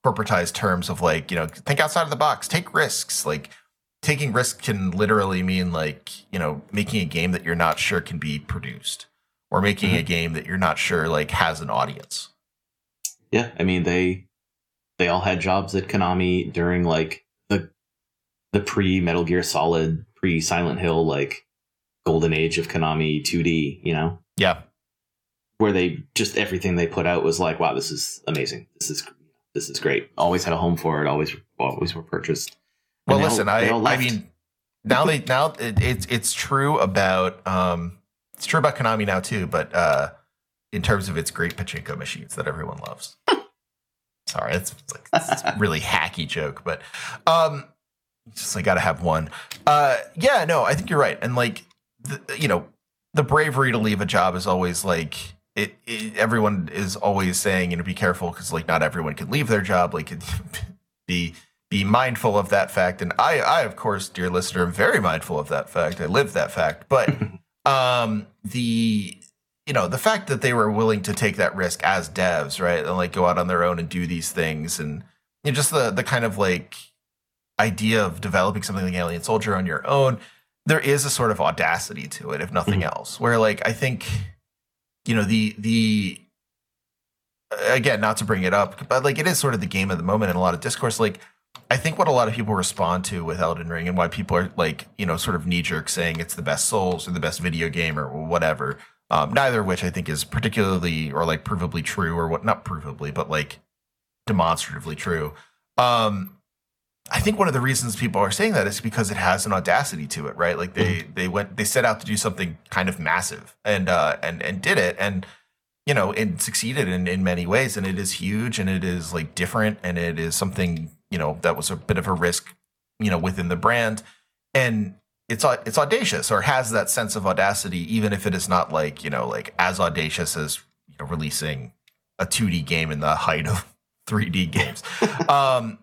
Speaker 1: corporatized terms of like you know think outside of the box take risks. Like taking risks can literally mean like you know making a game that you're not sure can be produced or making mm-hmm. a game that you're not sure like has an audience.
Speaker 2: Yeah i mean they they all had jobs at konami during like the pre Metal Gear Solid, pre Silent Hill, like golden age of Konami 2D, you know?
Speaker 1: Yeah.
Speaker 2: Where they just everything they put out was like, wow, this is amazing. This is this is great. Always had a home for it. Always always were purchased.
Speaker 1: well, listen, all, I I mean, now they now it, it's it's true about um it's true about Konami now too, but uh in terms of its great pachinko machines that everyone loves. Sorry, it's, like it's a really hacky joke, but um just like got to have one. Uh, yeah, no, I think you're right. And like, the, you know, the bravery to leave a job is always like it, it everyone is always saying, you know, be careful because like not everyone can leave their job. Like, be be mindful of that fact. And I, I of course, dear listener, am very mindful of that fact. I live that fact. But um, the you know the fact that they were willing to take that risk as devs, right, and like go out on their own and do these things, and you know, just the the kind of like idea of developing something like Alien Soldier on your own, there is a sort of audacity to it, if nothing mm-hmm. else. Where like I think, you know, the the again, not to bring it up, but like it is sort of the game of the moment in a lot of discourse. Like I think what a lot of people respond to with Elden Ring and why people are like, you know, sort of knee jerk saying it's the best Souls or the best video game or whatever. Um, neither of which I think is particularly or like provably true or what not provably, but like demonstratively true. Um, I think one of the reasons people are saying that is because it has an audacity to it, right? Like they mm-hmm. they went they set out to do something kind of massive and uh and and did it and you know it succeeded in in many ways and it is huge and it is like different and it is something you know that was a bit of a risk you know within the brand and it's it's audacious or has that sense of audacity even if it is not like you know like as audacious as you know releasing a 2D game in the height of 3D games. um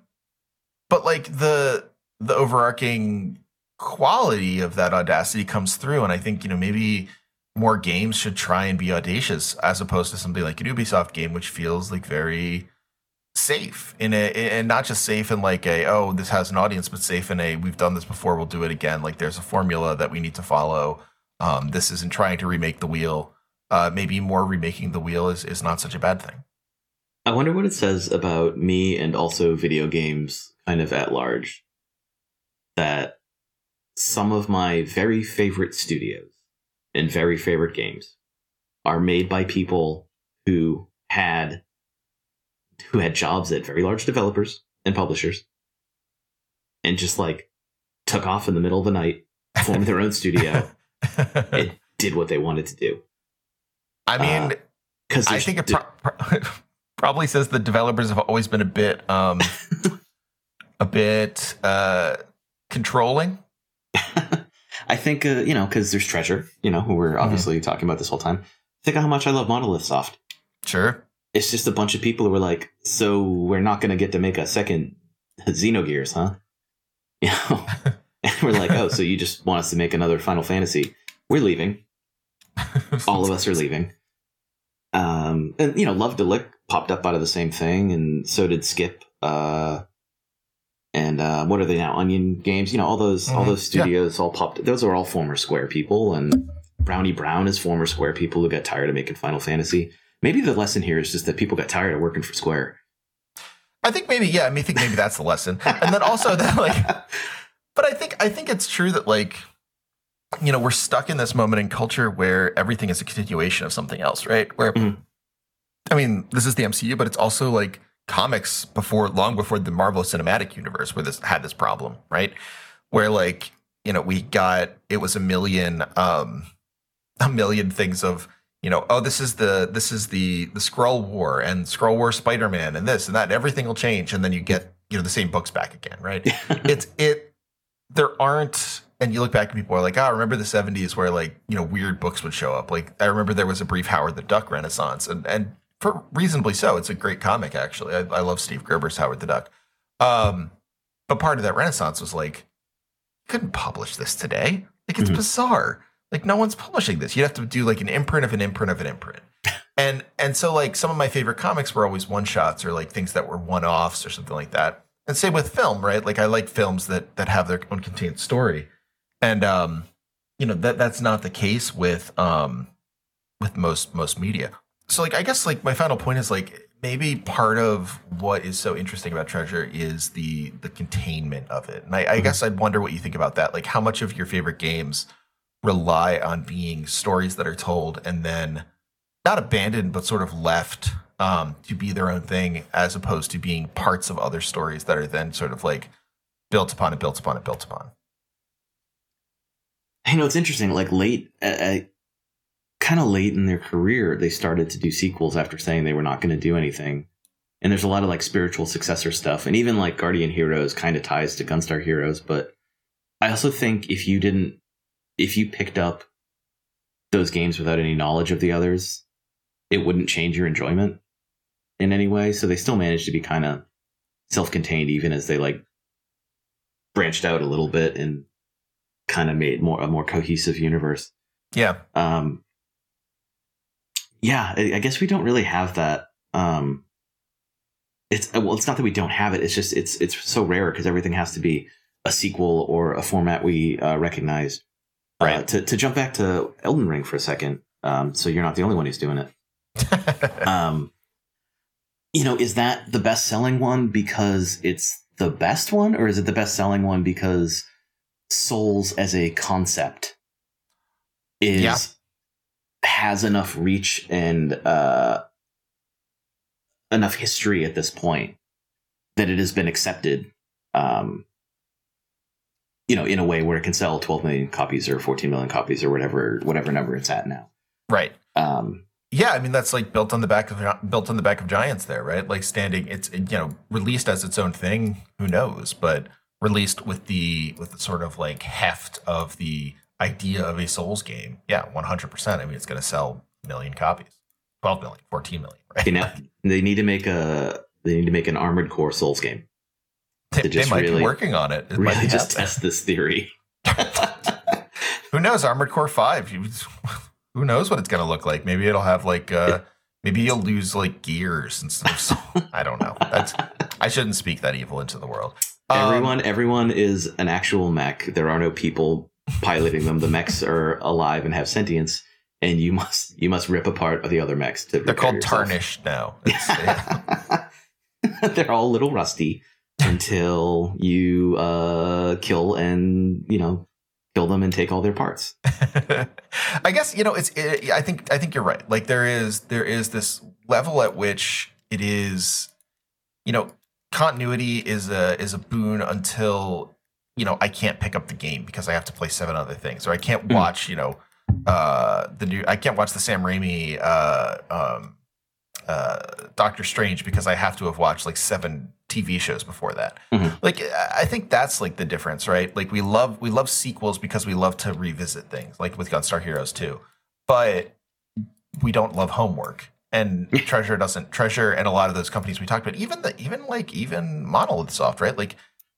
Speaker 1: but like the the overarching quality of that audacity comes through and i think you know maybe more games should try and be audacious as opposed to something like an ubisoft game which feels like very safe in a and not just safe in like a oh this has an audience but safe in a we've done this before we'll do it again. Like there's a formula that we need to follow. Um, this isn't trying to remake the wheel. Uh, maybe more remaking the wheel is, is not such a bad thing.
Speaker 2: I wonder what it says about me and also video games kind of at large that some of my very favorite studios and very favorite games are made by people who had who had jobs at very large developers and publishers and just like took off in the middle of the night formed their own studio and did what they wanted to do.
Speaker 1: I mean because uh, i think it pro- pro- probably says the developers have always been a bit um a bit uh, controlling.
Speaker 2: I think uh, you know because there's treasure, you know, who we're mm-hmm. obviously mm-hmm. talking about this whole time. Think of how much I love Monolith Soft.
Speaker 1: Sure,
Speaker 2: it's just a bunch of people who were like, "So we're not going to get to make a second Xenogears, huh?" You know, and we're like, "Oh, so you just want us to make another Final Fantasy? We're leaving. All of us are leaving." Um, and you know, Love-de-Lic popped up out of the same thing, and so did Skip. Uh, and uh, what are they now? Onion Games, you know, all those mm-hmm. all those studios yeah. all popped. Those are all former Square people, and Brownie Brown is former Square people who got tired of making Final Fantasy. Maybe the lesson here is just that people got tired of working for Square.
Speaker 1: I think maybe yeah. I mean, I think maybe that's the lesson, and then also that like, but I think I think it's true that like, you know, we're stuck in this moment in culture where everything is a continuation of something else, right? Where mm-hmm. I mean, this is the MCU, but it's also like comics before, long before the Marvel Cinematic Universe, where this had this problem, right? Where like you know we got it was a million, um, a million things of you know, oh, this is the this is the the Skrull War and Skrull War Spider Man and this and that. And everything will change, and then you get you know the same books back again, right? it's it. There aren't and you look back and people are like, "Ah, oh, remember the '70s where like you know weird books would show up." Like I remember there was a brief Howard the Duck renaissance, and and for reasonably so. It's a great comic actually. I, I love Steve Gerber's Howard the Duck. Um, but part of that renaissance was like, you couldn't publish this today. Like it's mm-hmm. bizarre. Like no one's publishing this. You'd have to do like an imprint of an imprint of an imprint. And and so like some of my favorite comics were always one shots or like things that were one offs or something like that. And same with film, right? Like I like films that that have their own contained story and um, you know that that's not the case with um, with most most media. So like I guess like my final point is like maybe part of what is so interesting about treasure is the the containment of it and I, I mm-hmm. guess i'd wonder what you think about that like how much of your favorite games rely on being stories that are told and then not abandoned but sort of left um, to be their own thing as opposed to being parts of other stories that are then sort of like built upon and built upon and built upon
Speaker 2: you know, it's interesting. Like late, uh, uh kind of late in their career, they started to do sequels after saying they were not going to do anything. And there's a lot of like spiritual successor stuff, and even like Guardian Heroes kind of ties to Gunstar Heroes. But I also think if you didn't, if you picked up those games without any knowledge of the others, it wouldn't change your enjoyment in any way. So they still managed to be kind of self-contained, even as they like branched out a little bit and kind of made more a more cohesive universe.
Speaker 1: Yeah.
Speaker 2: Um, yeah, I, guess we don't really have that. Um, it's well, it's not that we don't have it. It's just it's it's so rare because everything has to be a sequel or a format we uh, recognize. Uh, right. Uh, to to jump back to Elden Ring for a second. Um, so you're not the only one who's doing it. um, you know, is that the best selling one because it's the best one, or is it the best selling one because souls as a concept is yeah. Has enough reach and uh, enough history at this point that it has been accepted um, you know in a way where it can sell 12 million copies or 14 million copies or whatever whatever number it's at now.
Speaker 1: Right. Um, yeah i mean that's like built on the back of built on the back of giants there right? Like standing it's you know released as its own thing who knows? But released with the with the sort of like heft of the idea of a Souls game, yeah, 100%. I mean, it's going to sell a million copies, 12 million, 14 million, right?
Speaker 2: You know, they need to make a they need to make an Armored Core Souls game.
Speaker 1: They, they might really, be working on it.
Speaker 2: it really just test this theory.
Speaker 1: who knows? Armored Core 5. Who knows what it's going to look like? Maybe it'll have like uh maybe you'll lose like gears instead of I don't know. That's I shouldn't speak that evil into the world.
Speaker 2: Everyone, um, everyone is an actual mech. There are no people piloting them. The mechs are alive and have sentience, and you must you must rip apart the other mechs to.
Speaker 1: They're called yourself. tarnished now.
Speaker 2: They're all a little rusty until you uh, kill and you know kill them and take all their parts.
Speaker 1: I guess you know it's. It, I think I think you're right. Like there is there is this level at which it is, you know, continuity is a is a boon until you know I can't pick up the game because I have to play seven other things, or I can't hmm. watch you know uh, the new I can't watch the Sam Raimi uh, um, uh, Doctor Strange because I have to have watched like seven TV shows before that. Mm-hmm. Like I think that's like the difference, right? Like we love we love sequels because we love to revisit things, like with Gunstar Heroes too, but we don't love homework and treasure doesn't treasure and a lot of those companies we talked about even the even like even monolith soft right like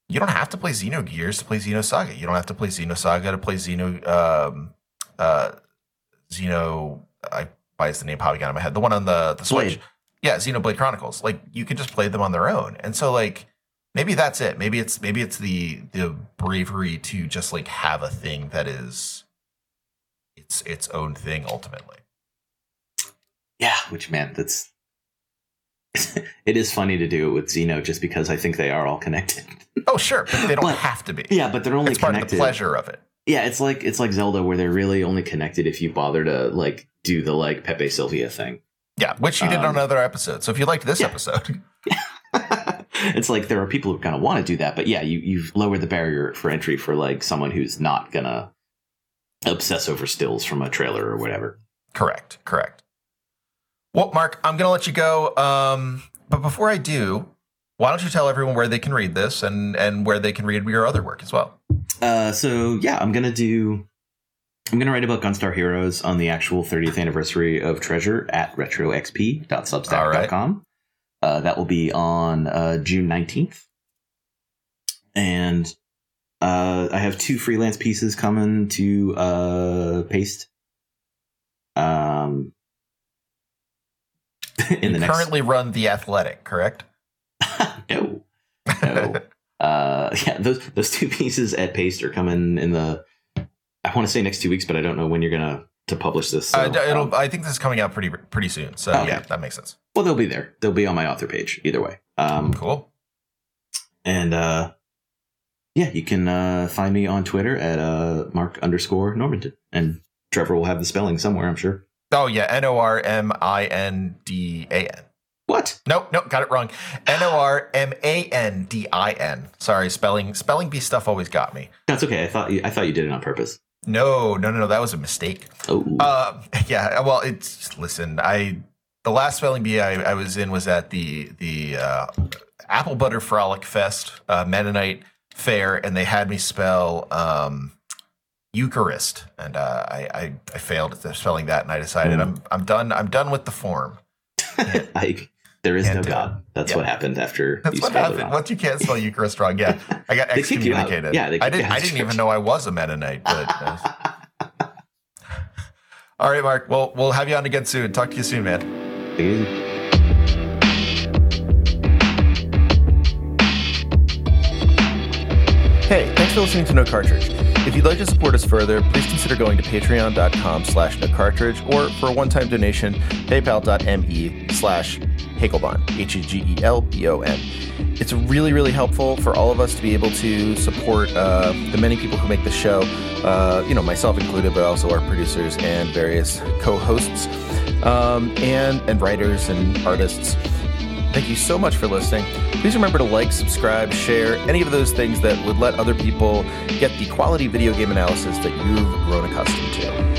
Speaker 1: you don't have to play xenogears to play xenosaga you don't have to play xenosaga to play xeno um uh xeno i why is the name popping out of my head? The one on the the switch. Blade. yeah xenoblade chronicles. Like you can just play them on their own. And so like maybe that's it. Maybe it's maybe it's the the bravery to just like have a thing that is its its own thing ultimately.
Speaker 2: Yeah, which man, that's it is funny to do it with Xeno just because I think they are all connected.
Speaker 1: oh, sure, but they don't but, have to be.
Speaker 2: Yeah, but they're only
Speaker 1: it's
Speaker 2: connected.
Speaker 1: part of the pleasure of it.
Speaker 2: Yeah, it's like it's like Zelda where they're really only connected if you bother to like do the like Pepe Silvia thing.
Speaker 1: Yeah, which you did on
Speaker 2: Um,
Speaker 1: another episode. So if you liked this
Speaker 2: yeah.
Speaker 1: episode,
Speaker 2: it's like there are people who kind of want to do that, but yeah, you you've lowered the barrier for entry for like someone who's not gonna obsess over stills from a trailer or whatever.
Speaker 1: correct, correct. Well, Mark, I'm going to let you go. Um, but before I do, why don't you tell everyone where they can read this and and where they can read your other work as well?
Speaker 2: Uh, so yeah, I'm gonna do. I'm gonna write about Gunstar Heroes on the actual 30th anniversary of Treasure at retroxp.substack.com. Uh, that will be on uh, June 19th, and uh, I have two freelance pieces coming to uh, paste. Um, in
Speaker 1: you
Speaker 2: the next
Speaker 1: currently run the Athletic, correct?
Speaker 2: no, no. uh, yeah, those those two pieces at Paste are coming in the. I want to say next two weeks, but I don't know when you're gonna to publish this. So,
Speaker 1: uh, it'll.
Speaker 2: um,
Speaker 1: I think this is coming out pretty pretty soon. So
Speaker 2: Okay.
Speaker 1: yeah, that makes sense.
Speaker 2: well, they'll be there. They'll be on my author page either way. Um,
Speaker 1: Cool.
Speaker 2: and uh, yeah, you can uh, find me on Twitter at uh, Mark underscore Normandin, and Trevor will have the spelling somewhere, I'm sure.
Speaker 1: Oh yeah, N O R M I N D A N.
Speaker 2: What?
Speaker 1: Nope, nope, got it wrong. N O R M A N D I N. Sorry, spelling spelling bee stuff always got me.
Speaker 2: That's okay. I thought you, I thought you did it on purpose.
Speaker 1: No, no, no, no, that was a mistake.
Speaker 2: Oh,
Speaker 1: Uh, yeah, well, it's listen. I the last spelling bee I, I was in was at the the uh, Apple Butter Frolic Fest uh, Mennonite Fair, and they had me spell um, Eucharist, and uh, I, I I failed at the spelling that, and I decided
Speaker 2: Hmm.
Speaker 1: I'm I'm done. I'm done with the form.
Speaker 2: I, there is no. God. That's
Speaker 1: Yeah.
Speaker 2: what happened after
Speaker 1: That's
Speaker 2: you
Speaker 1: what
Speaker 2: spelled it
Speaker 1: happened.
Speaker 2: wrong.
Speaker 1: Once you can't spell Eucharist wrong, yeah, I got
Speaker 2: They kick you out.
Speaker 1: excommunicated.
Speaker 2: Yeah, they
Speaker 1: I didn't.
Speaker 2: out
Speaker 1: I didn't even know I was a Mennonite. But uh, all right, Mark. Well, we'll have you on again soon. Talk to you soon, man.
Speaker 2: Take.
Speaker 1: Hey, thanks for listening to No Cartridge. If you'd like to support us further, please consider going to patreon.com slash cartridge or for a one-time donation, paypal.me slash Hegelbon, H-E-G-E-L-B-O-N. It's really, really helpful for all of us to be able to support uh, the many people who make the show, uh, you know, myself included, but also our producers and various co-hosts um, and, and writers and artists. Thank you so much for listening. Please remember to like, subscribe, share, any of those things that would let other people get the quality video game analysis that you've grown accustomed to.